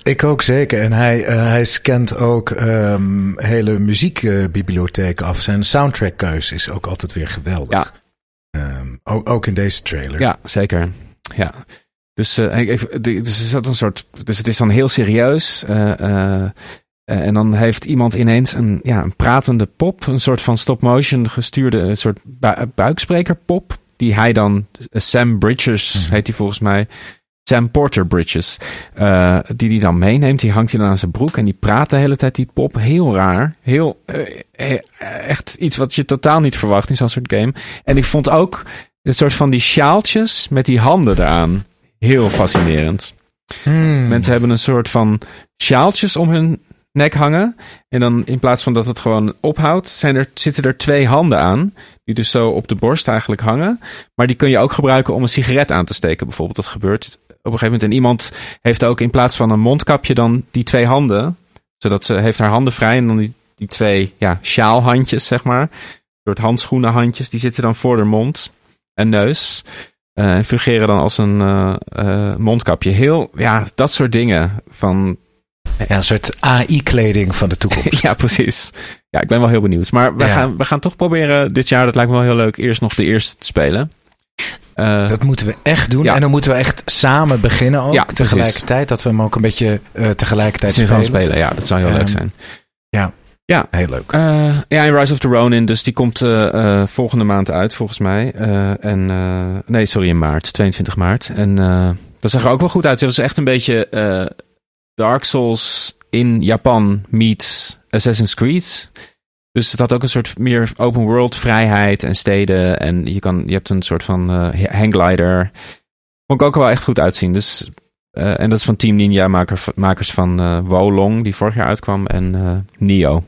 Ik ook zeker. En hij, eh, hij scant ook ehm, hele muziekbibliotheken af. Zijn soundtrackkeus is ook altijd weer geweldig. Ja. Ehm, ook, ook in deze trailer. Ja, zeker. Ja. Dus, eh, ik- dus zat een soort. Dus het is dan heel serieus. eh, en dan heeft iemand ineens een, ja, een pratende pop. Een soort van stop-motion gestuurde een soort bu buiksprekerpop. Die hij dan. Sam Bridges Mhm. heet hij volgens mij. Sam Porter Bridges. eh, die die dan meeneemt. Die hangt hij dan aan zijn broek. En die praat de hele tijd die pop. Heel raar. Heel. eh, eh, echt iets wat je totaal niet verwacht in zo'n soort game. En ik vond ook een soort van die sjaaltjes met die handen eraan. Heel fascinerend. Hmm. Mensen hebben een soort van sjaaltjes om hun nek hangen. En dan in plaats van dat het gewoon ophoudt, zijn er, zitten er twee handen aan. Die dus zo op de borst eigenlijk hangen. Maar die kun je ook gebruiken om een sigaret aan te steken. Bijvoorbeeld, dat gebeurt op een gegeven moment. En iemand heeft ook in plaats van een mondkapje dan die twee handen. Zodat ze heeft haar handen vrij. En dan die, die twee ja, sjaalhandjes, zeg maar. Een soort handschoenenhandjes. Die zitten dan voor de mond en neus. Eh, en fungeren dan als een eh, eh, mondkapje. Heel, ja, dat soort dingen. Van, Ja, een soort AI-kleding van de toekomst. ja, precies. Ja, ik ben wel heel benieuwd. Maar we, Ja. gaan, we gaan toch proberen dit jaar, dat lijkt me wel heel leuk, eerst nog de eerste te spelen. Eh, Dat moeten we echt doen. Ja. En dan moeten we echt samen beginnen ook. Ja, precies. tegelijkertijd. Dat we hem ook een beetje eh, tegelijkertijd spelen. spelen. Ja, dat zou heel leuk Ehm, zijn. Heel leuk. Eh, ja, en Rise of the Ronin, dus die komt volgende maand uit, volgens mij. En, nee, sorry, in maart, 22 maart. En dat zag er ook wel goed uit. Het was echt een beetje Dark Souls in Japan meets Assassin's Creed. Dus het had ook een soort meer open world vrijheid en steden. En je, kan, je hebt een soort van uh, hangglider. Vond ik ook wel echt goed uitzien. Dus, uh, en dat is van Team Ninja, maker, makers van uh, Wolong, die vorig jaar uitkwam. En Nio.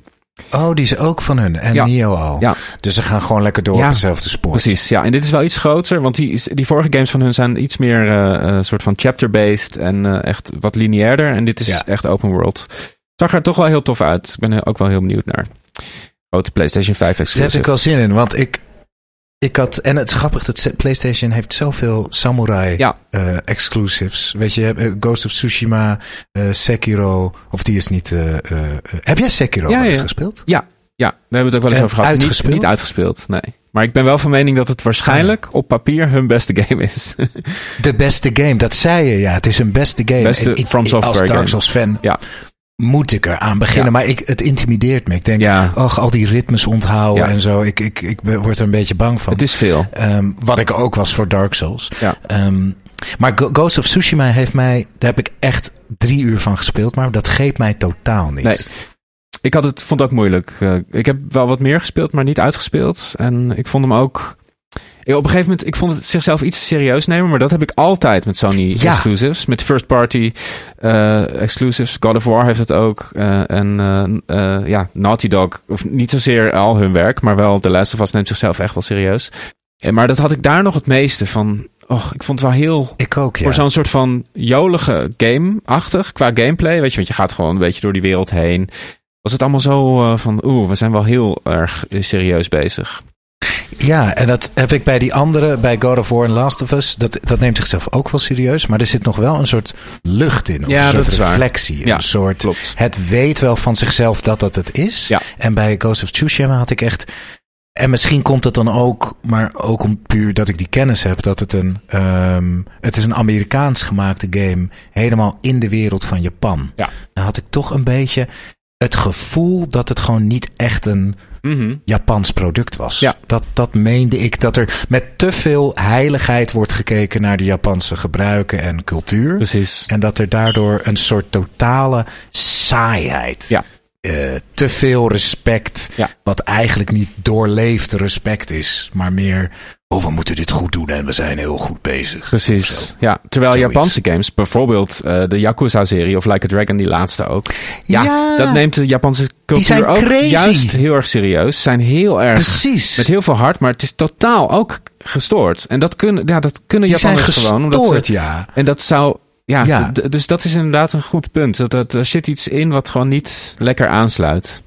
Oh, die is ook van hun. En Ja. Nio al. Ja. Dus ze gaan gewoon lekker door Ja, op hetzelfde spoor. Precies, ja. En dit is wel iets groter, want die, die vorige games van hun zijn iets meer eh, soort van chapter-based en eh, echt wat lineairder. En dit is Ja. echt open world. Zag er toch wel heel tof uit. Ik ben ook wel heel benieuwd naar. Grote PlayStation 5 Daar heb exclusive. ik wel zin in, want ik, ik had... En het is grappig, dat PlayStation heeft zoveel samurai Ja. eh, exclusives. Weet je, eh, Ghost of Tsushima, eh, Sekiro... Of die is niet... heb jij Sekiro Ja, wel eens ja. gespeeld? Ja, hebben we het ook wel eens En over gehad. Niet, uitgespeeld? niet uitgespeeld, nee. Maar ik ben wel van mening dat het waarschijnlijk op papier hun beste game is. De beste game, dat zei je, ja. Het is een beste game. Beste ik- From ik- Software Als Dark. Souls fan Ja. Moet ik er aan beginnen. Ja. Maar ik, het intimideert me. Ik denk, ja, och, al die ritmes onthouden Ja. en zo. Ik, ik, ik word er een beetje bang van. het is veel. Ehm, wat ik ook was voor Dark Souls. Ja. Ehm, maar Ghost of Tsushima heeft mij... Daar heb ik echt drie uur van gespeeld. Maar dat geeft mij totaal niet. Nee. Ik had het, vond het ook moeilijk. Eh, ik heb wel wat meer gespeeld, maar niet uitgespeeld. En ik vond hem ook... Ja, op een gegeven moment, ik vond het zichzelf iets serieus nemen. Maar dat heb ik altijd met Sony Ja. exclusives. Met first party eh, exclusives. God of War heeft het ook. eh, en eh, ja, Naughty Dog. Of niet zozeer al hun werk. Maar wel The Last of Us neemt zichzelf echt wel serieus. En, maar dat had ik daar nog het meeste van. Oh, ik vond het wel heel Ik ook, ja. voor zo'n soort van jolige game-achtig qua gameplay. Weet je, want je gaat gewoon een beetje door die wereld heen. Was het allemaal zo van, oeh, we zijn wel heel erg serieus bezig. Ja, en dat heb ik bij die andere, bij God of War en Last of Us. Dat, dat neemt zichzelf ook wel serieus. Maar er zit nog wel een soort lucht in. Of Ja, een soort dat reflectie. Ja, een soort, Klopt. het weet wel van zichzelf dat dat het is. Ja. En bij Ghost of Tsushima had ik echt... En misschien komt het dan ook, maar ook om puur dat ik die kennis heb, dat het een, ehm, het is een Amerikaans gemaakte game, helemaal in de wereld van Japan. Ja. Dan had ik toch een beetje het gevoel dat het gewoon niet echt een Mhm. Japans product was. Ja. Dat, dat meende ik, dat er met te veel heiligheid wordt gekeken naar de Japanse gebruiken en cultuur. Precies. En dat er daardoor een soort totale saaiheid. Ja. Eh, te veel respect. Ja. Wat eigenlijk niet doorleefd respect is. Maar meer. Oh, we moeten dit goed doen en we zijn heel goed bezig. Precies. Ja, terwijl Zoiets. Japanse games, bijvoorbeeld eh, de Yakuza-serie of Like a Dragon, die laatste ook. Ja, Ja. dat neemt de Japanse cultuur ook crazy. juist heel erg serieus. Zijn heel erg Precies. met heel veel hart, maar het is totaal ook gestoord. En dat kunnen, ja, dat kunnen Die Japanners gewoon. Omdat ze, ja. En dat zou. Ja, dus dat is inderdaad een goed punt. Dat, dat, er zit iets in wat gewoon niet lekker aansluit.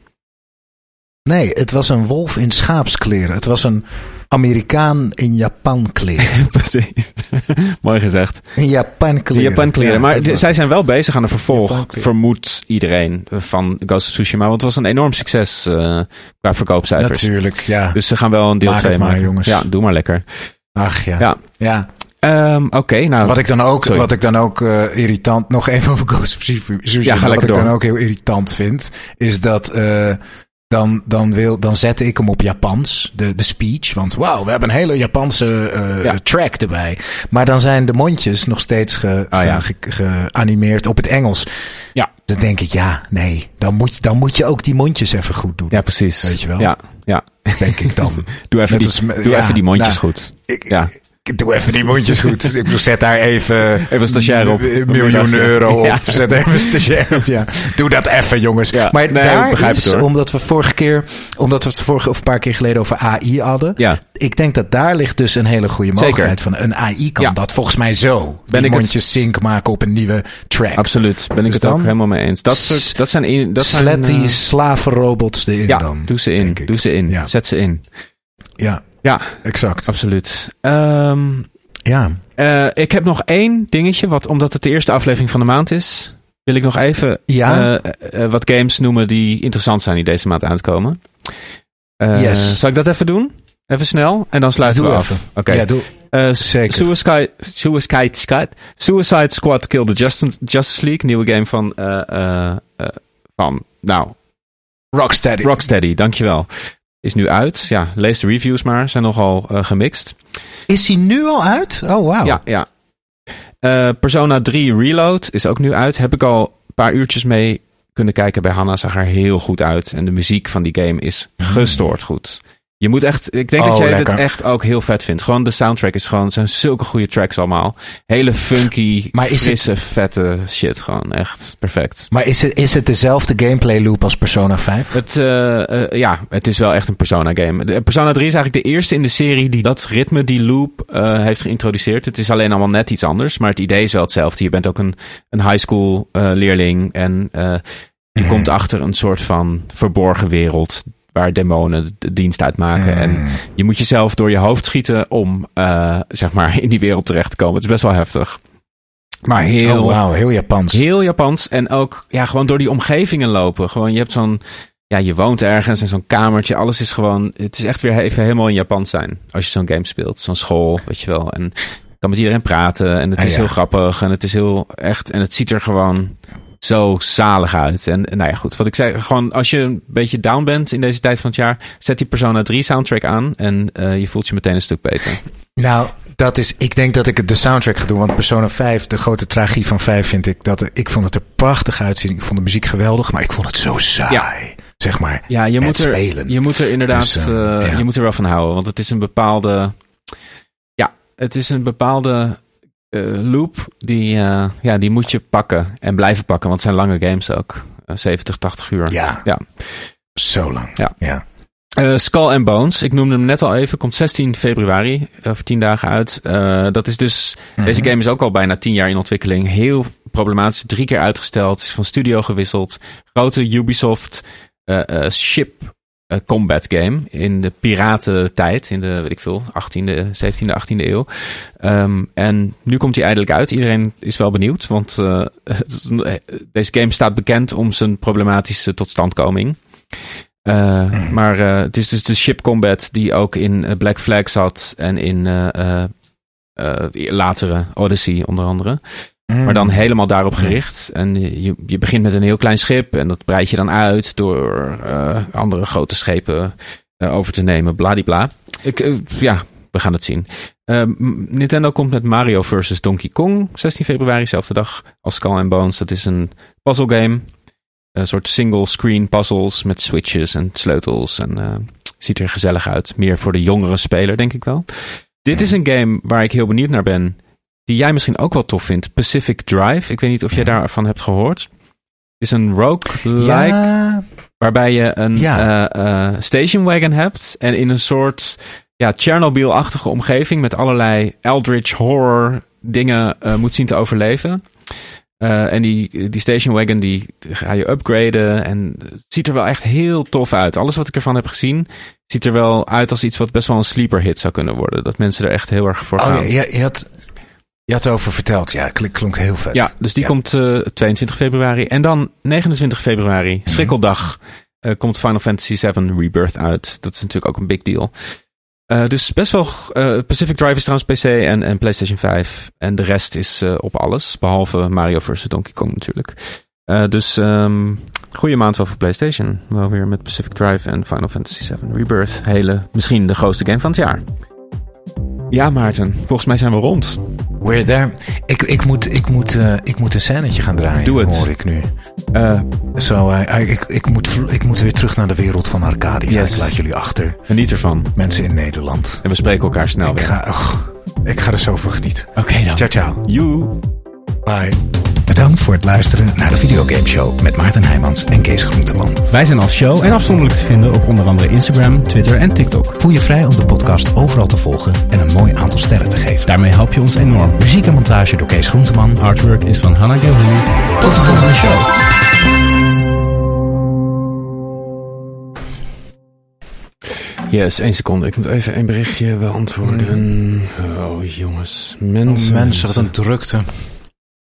Nee, het was een wolf in schaapskleren. Het was een Amerikaan in Japan kleren. Precies. Mooi gezegd. In Japan kleren. Japan kleren. Ja, maar zij zijn wel bezig aan een vervolg, vermoedt iedereen van Ghost of Tsushima. Want het was een enorm succes eh, qua verkoopcijfers. Natuurlijk, ja. Dus ze gaan wel een deel Maak 2 het maar, maken. jongens. Ja, doe maar lekker. Ach ja. Ja. ja. Ehm, Oké, nou. Wat ik dan ook, sorry. wat ik dan ook eh, irritant, nog even over Ghost of Tsushima. Ja, wat ik dan ook heel irritant vind, is dat eh, dan, dan, wil, dan zet ik hem op Japans, de, de speech. Want wauw, we hebben een hele Japanse eh, Ja. track erbij. Maar dan zijn de mondjes nog steeds ge, Ah, ja. ge- ge- geanimeerd op het Engels. Ja. Dan denk ik, ja, nee, dan moet, je- dan moet je ook die mondjes even goed doen. Ja, precies. Weet je wel? Ja, ja. Denk ik dan. Doe even Net die, als me- doe ja, even die mondjes nou, goed. Ik, Ja. Ik doe even die mondjes goed. ik bedoel, zet daar even... Even een stagiair op. Miljoen euro op. ja. Zet even een stagiair op. Ja. Doe dat even, jongens. Ja. Maar Nee, daar begrijp is, het, hoor. omdat we vorige keer... Omdat we het vorige of een paar keer geleden over AI hadden. Ja, Ik denk dat daar ligt dus een hele goede Zeker. mogelijkheid van. Een AI kan dat volgens mij zo. Ben die ik het- mondjes sync maken op een nieuwe track. absoluut. Ben ik Dus het ook helemaal mee eens. Dat, soort, dat zijn... In, dat zijn die eh, slavenrobots erin ja, dan. doe ze in. Doe ze in. Ja. Zet ze in. Ja, Ja, exact. absoluut. Ehm, Ja. eh, ik heb nog één dingetje, wat, omdat het de eerste aflevering van de maand is, wil ik nog even Ja. eh, eh, wat games noemen die interessant zijn die deze maand uitkomen. Yes. Zal ik dat even doen? Even snel en dan sluiten Doe we af. Oké. Ja, doe. Zeker. Suicide, Suicide, Suicide, Suicide Squad Kill the Justice, Justice League, nieuwe game van, van nou, Rocksteady. Rocksteady, dankjewel. Is nu uit. Ja, lees de reviews maar. Zijn nogal eh, gemixt. Is hij nu al uit? Oh, wauw. Ja, ja. Eh, Persona 3 Reload is ook nu uit. Heb ik al een paar uurtjes mee kunnen kijken bij Hanna. Zag er heel goed uit. En de muziek van die game is gestoord goed. Je moet echt, ik denk Oh, dat jij lekker. het echt ook heel vet vindt. Gewoon de soundtrack is gewoon, zijn zulke goede tracks allemaal. Hele funky, Maar is het- frisse, vette shit. Gewoon echt perfect. Maar is het, is het dezelfde gameplay loop als Persona 5? Het, eh, eh, ja, het is wel echt een Persona game. De- Persona 3 is eigenlijk de eerste in de serie die dat ritme, die loop, eh, heeft geïntroduceerd. Het is alleen allemaal net iets anders, maar het idee is wel hetzelfde. Je bent ook een, een high school leerling en je Mhm. komt achter een soort van verborgen wereld waar demonen de dienst uitmaken. En je moet jezelf door je hoofd schieten om, eh, zeg maar, in die wereld terecht te komen. Het is best wel heftig. Maar heel, oh, wauw, heel Japans. Heel Japans. En ook ja, gewoon door die omgevingen lopen. Gewoon, je hebt zo'n. Ja, je woont ergens in zo'n kamertje. Alles is gewoon. Het is echt weer even helemaal in Japans zijn. Als je zo'n game speelt. Zo'n school, weet je wel. En kan met iedereen praten. En het Ah, is ja. heel grappig. En het is heel echt. En het ziet er gewoon zo zalig uit. En, nou ja, goed. Wat ik zei. Gewoon als je een beetje down bent in deze tijd van het jaar. Zet die Persona 3 soundtrack aan. En eh, je voelt je meteen een stuk beter. Nou, dat is, ik denk dat ik het de soundtrack ga doen. Want Persona 5, de grote tragie van 5 vind ik dat ik vond het er prachtig uitzien. Ik vond de muziek geweldig, maar ik vond het zo saai. Ja. Zeg maar. Ja, je moet, er, spelen. je moet er inderdaad Dus, eh, eh, ja. je moet er wel van houden. Want het is een bepaalde. Ja, het is een bepaalde eh, loop. Die, eh, ja, die moet je pakken en blijven pakken. Want het zijn lange games ook. Eh, 70, 80 uur. Ja. Ja. Zo lang. Ja. ja. Eh, Skull and Bones, ik noemde hem net al even, komt 16 februari, over 10 dagen uit. Eh, dat is dus, Mhm. deze game is ook al bijna 10 jaar in ontwikkeling. Heel problematisch, drie keer uitgesteld, is van studio gewisseld. Grote Ubisoft eh, eh, ship eh, combat game in de piratentijd, in de, weet ik veel, 18e, 17e, 18e eeuw. Ehm, en nu komt hij eindelijk uit. Iedereen is wel benieuwd, want eh, eh, deze game staat bekend om zijn problematische totstandkoming. Eh, Maar eh, het is dus de ship combat die ook in eh, Black Flag zat en in eh, eh, eh, latere Odyssey onder andere. Mm. Maar dan helemaal daarop gericht. En je, je begint met een heel klein schip en dat breid je dan uit door eh, andere grote schepen eh, over te nemen. Bladibla. Ik, eh, ja, we gaan het zien. Nintendo komt met Mario vs. Donkey Kong. 16 februari, zelfde dag als Skull and Bones. Dat is een puzzle game. Een soort single screen puzzles met switches en sleutels. En ziet er gezellig uit. Meer voor de jongere speler, denk ik wel. Dit is een game waar ik heel benieuwd naar ben. Die jij misschien ook wel tof vindt. Pacific Drive. Ik weet niet of jij daarvan hebt gehoord. is een roguelike Ja. waarbij je een Ja. eh, eh, station wagon hebt en in een soort ja, Chernobyl-achtige omgeving met allerlei eldritch horror dingen eh, moet zien te overleven. En die, die station wagon die ga je upgraden en het ziet er wel echt heel tof uit. Alles wat ik ervan heb gezien ziet er wel uit als iets wat best wel een sleeper hit zou kunnen worden. Dat mensen er echt heel erg voor gaan. Oh, ja, je, je, had, je had erover verteld. Ja, klink, klonk heel vet. Ja, dus die Ja. komt eh 22 februari. En dan 29 februari, schrikkeldag, eh, komt Final Fantasy VII Rebirth uit. Dat is natuurlijk ook een big deal. Eh, dus best wel. Pacific Drive is trouwens PC en, en PlayStation 5. En de rest is op alles. Behalve Mario vs. Donkey Kong natuurlijk. Dus ehm goede maand wel voor PlayStation. Wel weer met Pacific Drive en Final Fantasy VII Rebirth. Hele, misschien de grootste game van het jaar. Ja, Maarten. Volgens mij zijn we rond. We're there. Ik, ik, moet, ik, moet, eh, ik moet een scènetje gaan draaien. Doe het. Hoor ik nu. Zo, eh, ik, ik, moet, ik moet weer terug naar de wereld van Arcadia. Yes. Ik laat jullie achter. geniet ervan. Mensen in Nederland. En we spreken elkaar snel ik, weer. ga, och, ik ga er zo van genieten. Oké dan. Ciao, ciao. Joe. Bye. Bedankt voor het luisteren naar de Videogame Show met Maarten Heijmans en Kees Groenteman. Wij zijn als show en afzonderlijk te vinden op onder andere Instagram, Twitter en TikTok. Voel je vrij om de podcast overal te volgen en een mooi aantal sterren te geven. Daarmee help je ons enorm. Muziek en montage door Kees Groenteman. Artwork is van Hannah Gilhooly. Tot de volgende show. Yes, één seconde. Ik moet even een berichtje beantwoorden. Oh, jongens. Mensen. Oh, mensen, wat een drukte.